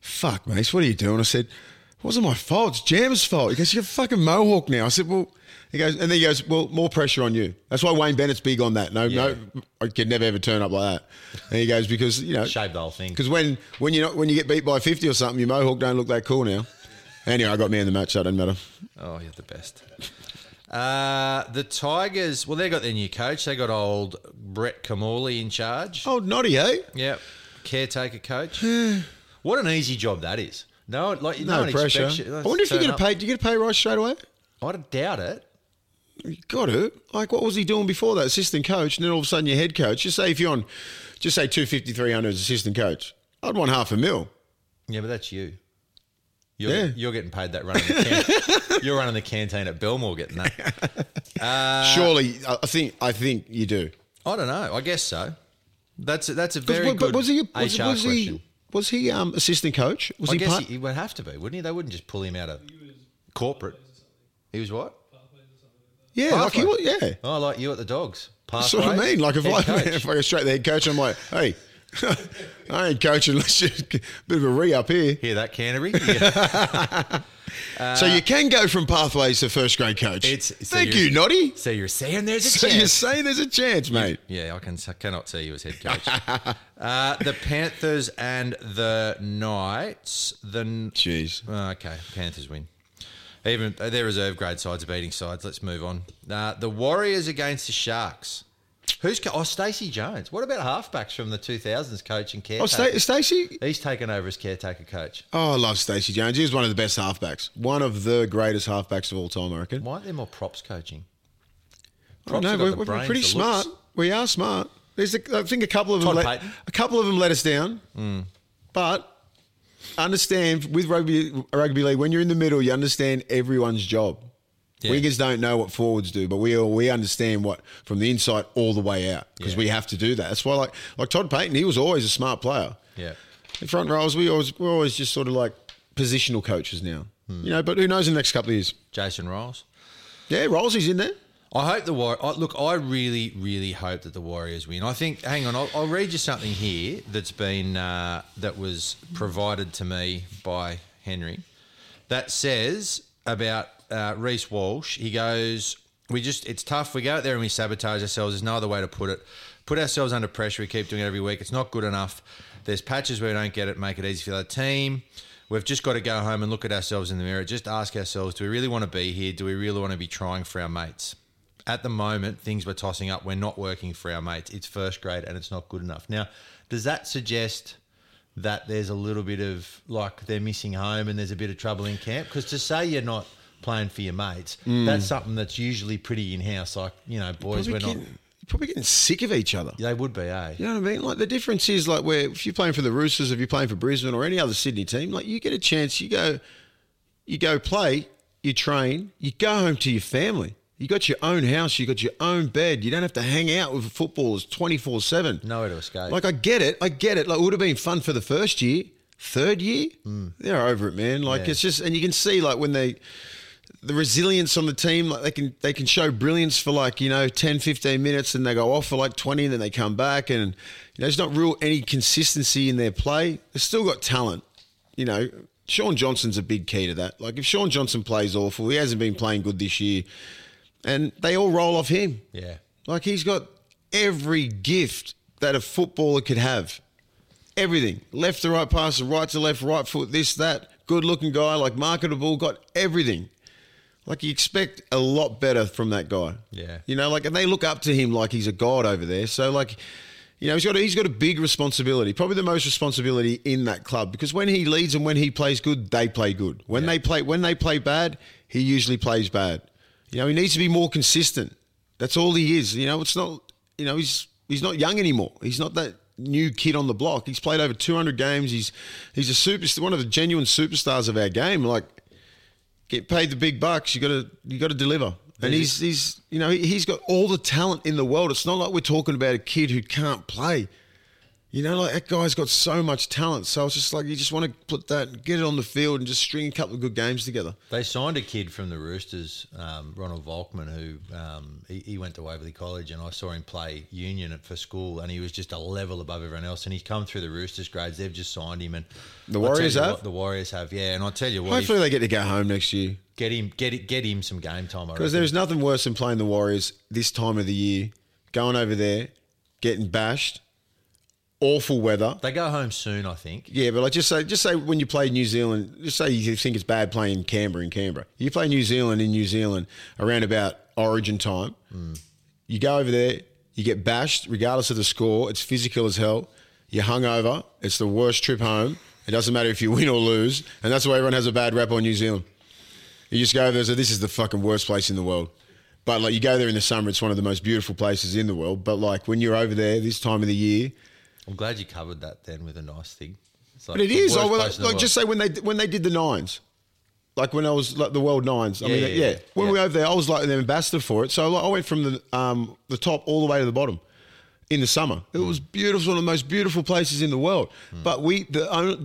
fuck, mate, what are you doing? I said, it wasn't my fault. It's Jam's fault. He goes, you're a fucking mohawk now. I said, well, he goes, and then he goes, well, more pressure on you. That's why Wayne Bennett's big on that. No, Yeah. no, I could never ever turn up like that. And he goes, because, you know, Shave the whole thing. because when, when, you when you get beat by 50 or something, your mohawk don't look that cool now. Anyway, I got me in the match. That doesn't matter. Oh, you're the best. Uh, the Tigers, well, they got their new coach. They got old Brett Kimmorley in charge. Oh, Noddy, eh? Yep. Caretaker coach. what an easy job that is. No, like no, No pressure. you. I wonder if you get a pay. Do you get a pay rise straight away? I doubt it. You got to. Like, what was he doing before that? Assistant coach, and then all of a sudden you're head coach. Just say if you're on, just say 250, 300 as assistant coach. I'd want half a mil. Yeah, but that's you. You're, Yeah. you're getting paid that running the can- You're running the canteen at Belmore getting that. Uh, Surely, I I think I think you do. I don't know. I guess so. That's a, that's a 'Cause very wa- good was he? HR Was, was question. he? Was he um, assistant coach? Was I he guess part? he, he would have to be, wouldn't he? They wouldn't just pull him out of corporate. He was what? Yeah, like he was. Yeah, Oh, like you at the Dogs. that's what I mean. Like if I, coach. if I go straight to the head coach, I'm like, hey, I ain't coaching. Let's just bit of a re up here. hear that Canterbury. Yeah. so you can go from pathways to first grade coach. It's- so Thank you're- Noddy. so you're saying there's a So you're chance? saying there's a chance, mate. Yeah, I can I cannot see you as head coach. uh, the Panthers and the Knights. The Jeez. Oh, okay, Panthers win. Even uh, their reserve grade sides are beating sides. Let's move on. Uh, the Warriors against the Sharks. Who's co- oh Stacey Jones? What about halfbacks from the 2000s coach and Oh, caretaker? Sta- Stacey. He's taken over as caretaker coach. Oh, I love Stacey Jones. He was one of the best halfbacks. One of the greatest halfbacks of all time, I reckon. Why aren't there more props coaching? Props know. We're, we're pretty smart. looks. We are smart. There's, a, I think, a couple of them. Todd Let, a couple of them let us down. But understand with rugby rugby league, when you're in the middle, you understand everyone's job. Yeah. Wingers don't know what forwards do, but we all, we understand what from the inside all the way out because Yeah. we have to do that. That's why, like like Todd Payten, he was always a smart player. Yeah. In front rows, we always we're always just sort of like positional coaches now. Hmm. You know, but who knows in the next couple of years? Jason Ryles. Yeah, Rylesy's in there. I hope the War. Look, I really, really hope that the Warriors win. I think. Hang on, I'll, I'll read you something here that's been uh, that was provided to me by Henry that says about uh, Reece Walsh. He goes, "We just it's tough. We go out there and we sabotage ourselves. There's no other way to put it. Put ourselves under pressure. We keep doing it every week. It's not good enough. There's patches where we don't get it. Make it easy for the team." we've just got to go home and look at ourselves in the mirror. Just ask ourselves: Do we really want to be here? Do we really want to be trying for our mates? At the moment, things we're tossing up, we're not working for our mates. It's first grade and it's not good enough. Now, does that suggest that there's a little bit of like they're missing home and there's a bit of trouble in camp? Because to say you're not playing for your mates, that's something that's usually pretty in house. Like you know, boys, Probably we're not. getting, probably getting sick of each other. They would be, eh? You know what I mean? Like the difference is like where if you're playing for the Roosters, if you're playing for Brisbane or any other Sydney team, like you get a chance, you go, you go play, you train, you go home to your family. You got your own house, you got your own bed. You don't have to hang out with footballers twenty four seven. Nowhere to escape. Like I get it, I get it. Like it would have been fun for the first year, third year, Mm. they're over it, man. Like Yeah. it's just, and you can see like when they, the resilience on the team, like they can they can show brilliance for like you know 10, 15 minutes, and they go off for like twenty, and then they come back, and you know there's not real any consistency in their play. They've still got talent, you know. Shaun Johnson's a big key to that. Like if Shaun Johnson plays awful, he hasn't been playing good this year, and they all roll off him. yeah. Like he's got every gift that a footballer could have. Everything. Left to right passer, right to left, right foot, this, that. Good looking guy, like marketable, got everything. Like you expect a lot better from that guy. Yeah. You know, like and they look up to him like he's a god over there. So like you know, he's got a, he's got a big responsibility, probably the most responsibility in that club because when he leads and when he plays good, they play good. When they play when they play bad, he usually plays bad. You know, he needs to be more consistent. That's all he is. You know, it's not. You know, he's he's not young anymore. He's not that new kid on the block. He's played over 200 games. He's he's a super one of the genuine superstars of our game. Like, get paid the big bucks. You got to you got to deliver. And he's he's you know he, he's got all the talent in the world. It's not like we're talking about a kid who can't play. You know, like that guy's got so much talent. So it's just like you just want to put that, get it on the field, and just string a couple of good games together. They signed a kid from the Roosters, um, Ronald Volkman, who um, he, he went to Waverley College, and I saw him play Union for school, and he was just a level above everyone else. And he's come through the Roosters grades; they've just signed him, and The Warriors have? what, the Warriors have, yeah. And I tell you what, Hopefully, they get to go home next year. get him, get it, get him some game time. Because there's nothing worse than playing the Warriors this time of the year, going over there, getting bashed, awful weather. they go home soon, I think. Yeah, but like just say, just say when you play New Zealand, just say you think it's bad playing Canberra in Canberra. You play New Zealand in New Zealand around about Origin time. You go over there, you get bashed, regardless of the score. It's physical as hell. You're hungover. It's the worst trip home. It doesn't matter if you win or lose, and that's why everyone has a bad rap on New Zealand. You just go over there and say, this is the fucking worst place in the world. But like you go there in the summer, it's one of the most beautiful places in the world. But like when you're over there this time of the year, I'm glad you covered that then with a nice thing. Like but it the Oh, well, like just say when they when they did the nines, like when I was like the world nines. I Yeah, mean, yeah, yeah. When Yeah. we were over there, I was like the ambassador for it. So like, I went from the um the top all the way to the bottom in the summer. It was beautiful, one of the most beautiful places in the world. Hmm. But we the,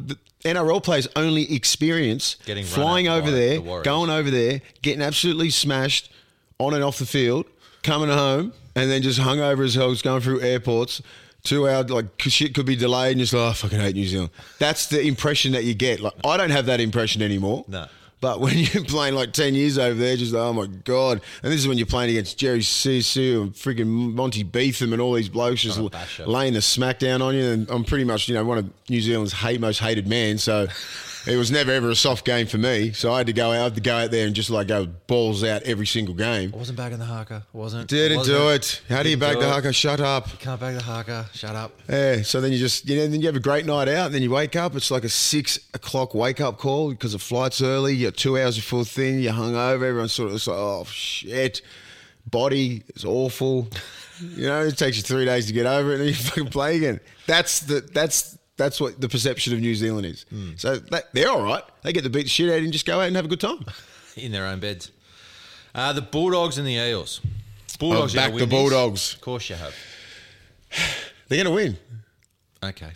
the NRL players only experience Getting flying over there, the going over there, getting absolutely smashed on and off the field, coming home, and then just hung over as hell, just going through airports. Two hours, like shit could be delayed, and just like, oh, I fucking hate New Zealand. That's the impression that you get. Like, I don't have that impression anymore. No. But when you're playing like 10 years over there, just like, oh my God. And this is when you're playing against Jerry Seuseu and freaking Monty Betham and all these blokes just Trying to bash you. laying the smackdown on you. And I'm pretty much, you know, one of New Zealand's hate, most hated man. So it was never ever a soft game for me. So I had to go out, I had to go out there and just like go balls out every single game. I wasn't bagging the haka. I wasn't. Didn't wasn't. do it. How do you back the haka? Shut up. Can't bag the haka. Shut up. Yeah, so then you just you know then you have a great night out, and then you wake up. It's like a six o'clock wake up call because the flight's early. You're two hours before thing. You're hungover. Everyone's sort of like, oh shit, body is awful. You know, it takes you three days to get over it, and then you fucking play again. That's the that's that's what the perception of New Zealand is. So that, they're all right. They get to beat the shit out and just go out and have a good time. in their own beds. Uh, the Bulldogs and the Eels. Bulldogs, are back the. Bulldogs. Of course you have. They're going to win. Okay.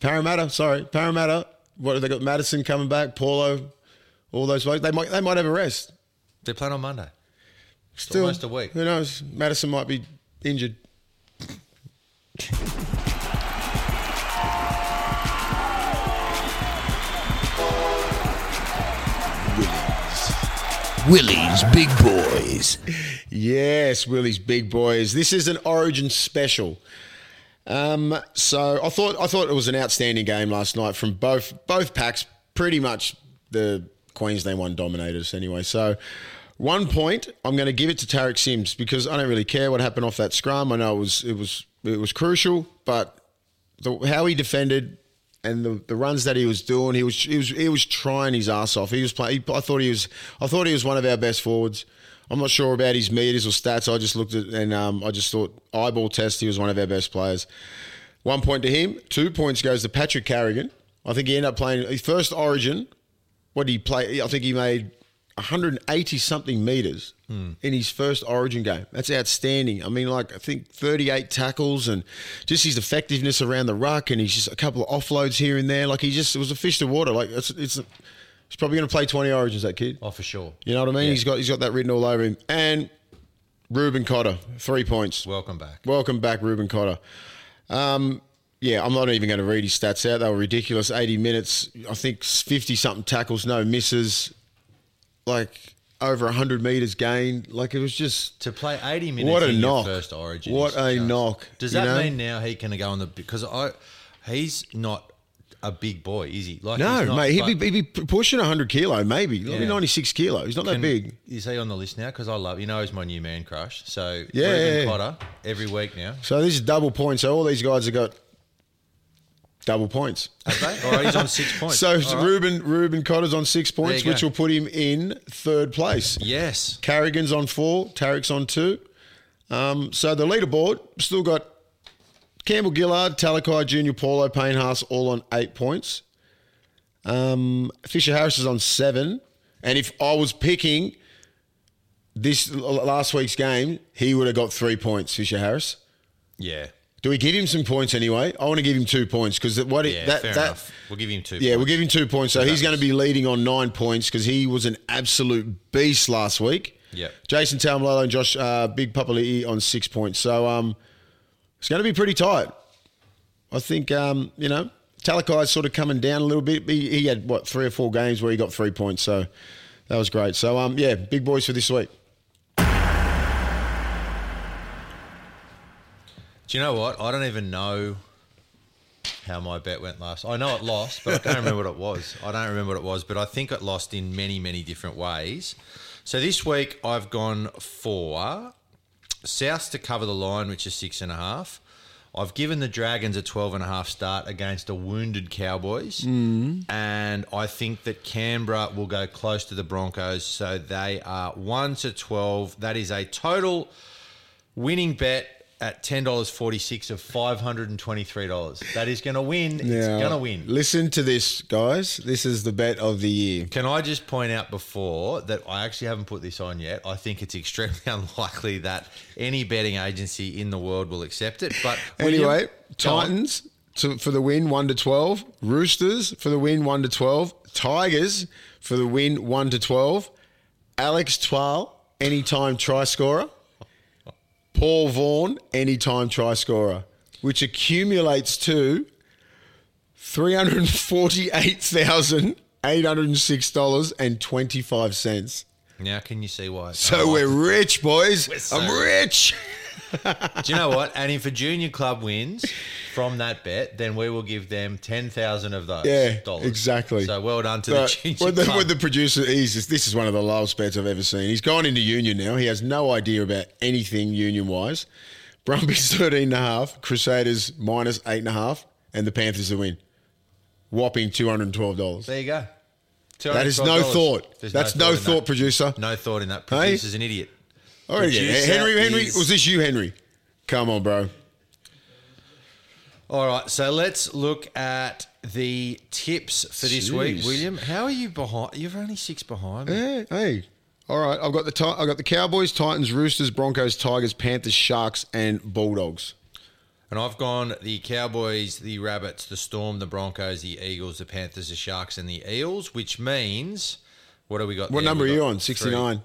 Parramatta, sorry, Parramatta. What have they got? Matterson coming back, Paulo, all those blokes. They might they might have a rest. They're playing on Monday. Still, almost a week. Who knows? Matterson might be injured. Willie's Big Boys. Yes, Willie's big boys. This is an Origin special. Um, so I thought I thought it was an outstanding game last night from both both packs. pretty much the Queensland one dominated us anyway. So one point, I'm going to give it to Tariq Sims because I don't really care what happened off that scrum. I know it was it was it was crucial, but the, how he defended and the, the runs that he was doing, he was he was he was trying his ass off. He was playing. I thought he was I thought he was one of our best forwards. I'm not sure about his meters or stats. I just looked at and um, I just thought eyeball test. He was one of our best players. One point to him. Two points goes to Patrick Carrigan. I think he ended up playing his first Origin. What did he play? I think he made 180 something meters in his first Origin game. That's outstanding. I mean, like I think 38 tackles and just his effectiveness around the ruck, and he's just a couple of offloads here and there. Like he just it was a fish to water. Like it's it's he's probably going to play 20 Origins. That kid. Oh, for sure. You know what I mean? Yeah. He's got he's got that written all over him. And Reuben Cotter, three points. Welcome back. Welcome back, Reuben Cotter. Um, yeah, I'm not even going to read his stats out. They were ridiculous. 80 minutes, I think 50 something tackles, no misses, like over 100 meters gained. Like it was just. To play 80 minutes What a in knock. your first Origin. What a just- knock, Does that know? mean now he can go on the because I he's not a big boy, is he? Like No, he's not, mate, he'd be, he'd be pushing 100 kilo, maybe. Maybe 96 kilo. He's not that big. Is he on the list now? Because I love you know he's my new man crush. So Yeah, yeah, yeah. Cotter every week now. So this is double points. So all these guys have got double points. Have they? All right, he's on six points. So All right. Reuben Reuben Cotter's on six points, which will put him in third place. Yes. Carrigan's on four, Tariq's on two. Um, so the leaderboard still got Campbell Gillard, Talakai Junior, Paulo Payne Haas all on eight points. Um, Fisher Harris is on seven. And if I was picking this last week's game, he would have got three points, Fisher Harris. Yeah. Do we give him some points anyway? I want to give him two points because what Yeah. that fair that enough. We'll give him two. yeah, we'll points. give him two points. So he's going to be leading on nine points because he was an absolute beast last week. Yeah, Jason Taumalolo and Josh uh, Big Papali'i on six points. So um, it's going to be pretty tight. I think um, you know Talakai's sort of coming down a little bit. He, he had what three or four games where he got three points. So that was great. So um, yeah, big boys for this week. Do you know what? I don't even know how my bet went last. I know it lost, but I can't remember what it was. I don't remember what it was, but I think it lost in many, many different ways. So this week I've gone for South to cover the line, which is six and a half. I've given the Dragons a 12 and a half start against a wounded Cowboys. Mm-hmm. And I think that Canberra will go close to the Broncos. So they are 1 to 12. That is a total winning bet at $10.46 of $523. That is going to win. It's going to win. Listen to this, guys. This is the bet of the year. Can I just point out before that I actually haven't put this on yet? I think it's extremely unlikely that any betting agency in the world will accept it. But Anyway, on. Titans to, for the win, one to twelve. Roosters for the win, one to twelve. Tigers for the win, one to twelve. Alex Twal, anytime try scorer. Paul Vaughan, anytime try scorer, which accumulates to three hundred forty-eight thousand eight hundred six dollars and twenty-five cents. Now, can you see why? So Oh, we're rich, boys. We're so I'm rich. Do you know what? And if a junior club wins from that bet, then we will give them ten thousand of those. Yeah, dollars. exactly. So well done to But the junior when the, club. when the producer, he's just, this is one of the lowest bets I've ever seen. He's gone into union now. He has no idea about anything union wise. Brumbies 13 and a half, Crusaders minus eight and a half, and the Panthers to win. Whopping $212. there you go. That is no thought. There's That's no in thought, producer. No thought in that. Hey? Producer's an idiot. All right, yeah. Producer Henry, Henry, is- was this you, Henry? Come on, bro. All right, so let's look at the tips for this week, William. How are you behind? You're only six behind. me. Hey, hey. All right, I've got the I've got the Cowboys, Titans, Roosters, Broncos, Tigers, Panthers, Sharks, and Bulldogs. And I've gone the Cowboys, the Rabbits, the Storm, the Broncos, the Eagles, the Panthers, the Sharks, and the Eels, which means what have we got? What there? number We've are you on? 69.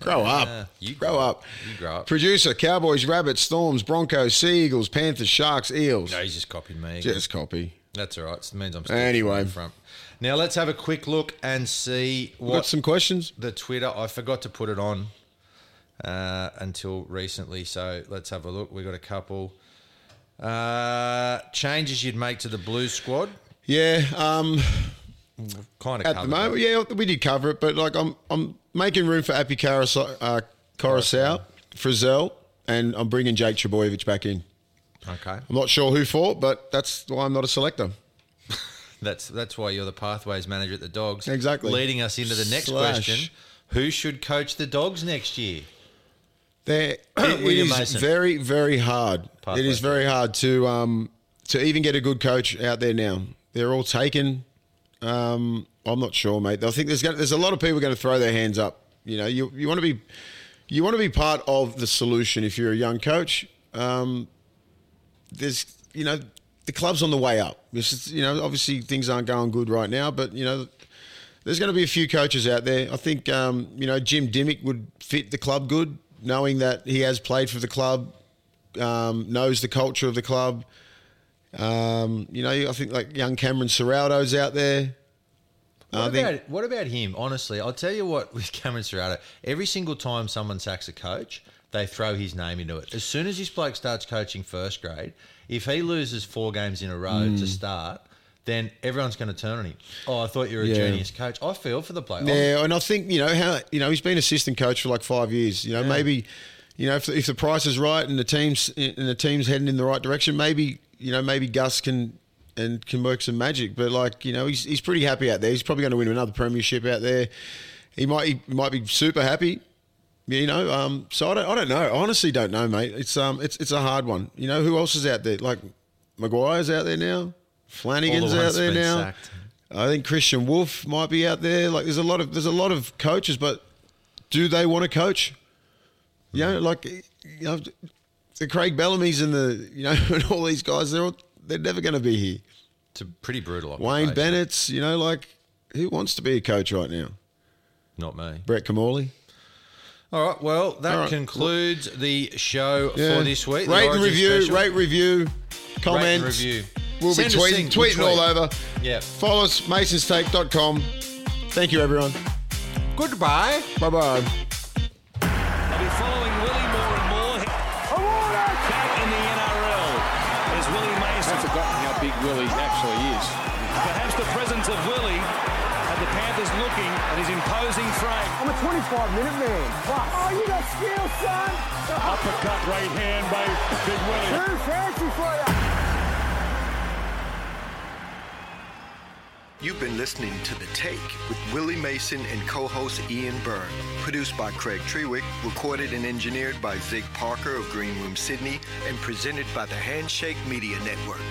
Grow up. You grow up. You grow up. Producer, Cowboys, Rabbits, Storms, Broncos, Sea Eagles, Panthers, Sharks, Eels. no, he's just copied me. Just copy. That's all right. It means I'm still Anyway. in front. Now let's have a quick look and see Got what some questions? the Twitter. I forgot to put it on uh, until recently, so let's have a look. We got a couple uh, changes you'd make to the Blue squad. Yeah, um, Kind of at the moment, yeah, we did cover it, but like I'm, I'm making room for Api Koroisau, uh, Coruscant, Frizell, and I'm bringing Jake Trbojevic back in. Okay, I'm not sure who for, but that's why I'm not a selector. that's that's why you're the pathways manager at the Dogs. Exactly. Leading us into the next Slash. question: Who should coach the Dogs next year? There, it, is Mason. very, very hard. It is very hard to um, to even get a good coach out there now. They're all taken. Um, I'm not sure, mate. I think there's gonna, there's a lot of people going to throw their hands up. You know, you you want to be you want to be part of the solution if you're a young coach. Um, there's you know the club's on the way up. You know obviously things aren't going good right now, but you know there's going to be a few coaches out there. I think um, you know Jim Dymock would fit the club good, knowing that he has played for the club, um, knows the culture of the club. Um, you know, I think like young Cameron Ciraldo's out there. What think- about what about him? Honestly, I'll tell you what with Cameron Serrato, every single time someone sacks a coach, they throw his name into it. As soon as this bloke starts coaching first grade, if he loses four games in a row Hmm. to start, then everyone's going to turn on him. Oh, I thought you were a Yeah. genius coach. I feel for the bloke. Yeah, and I think you know how you know he's been assistant coach for like five years. You know, maybe you know if the, if the price is right and the team's and the team's heading in the right direction, maybe you know maybe Gus can and can work some magic. But like you know, he's he's pretty happy out there. He's probably going to win another premiership out there. He might he might be super happy. You know, um, so I don't, I don't know. I honestly don't know, mate. It's um, it's it's a hard one. You know, who else is out there? Like Maguire's out there now. Flanagan's out there now. sacked. I think Kristian Woolf might be out there. Like, there's a lot of there's a lot of coaches, but do they want to coach? You know, like you know, the Craig Bellamy's and the you know and all these guys. They're all, they're never going to be here. It's a pretty brutal. Wayne. Bennett's. You know, like who wants to be a coach right now? not me. Brett Kimmorley. All right. Well, that All right. concludes the show Yeah. for this week. Rate and review. special. Rate review. Comment. Rate and review. We'll Send be us tweeting. We'll tweeting all over. Yeah. Follow us, masonstake.com. Thank you, everyone. Goodbye. Bye bye. Willie actually is. Perhaps the presence of Willie had the Panthers looking at his imposing frame. I'm a 25 minute man. Plus. Oh, you got skill, son. Uppercut right hand by Big Willie. Too fancy for you. You've been listening to The Take with Willie Mason and co-host Ian Byrne. Produced by Craig Trewick, recorded and engineered by Zig Parker of Green Room Sydney, and presented by the Handshake Media Network.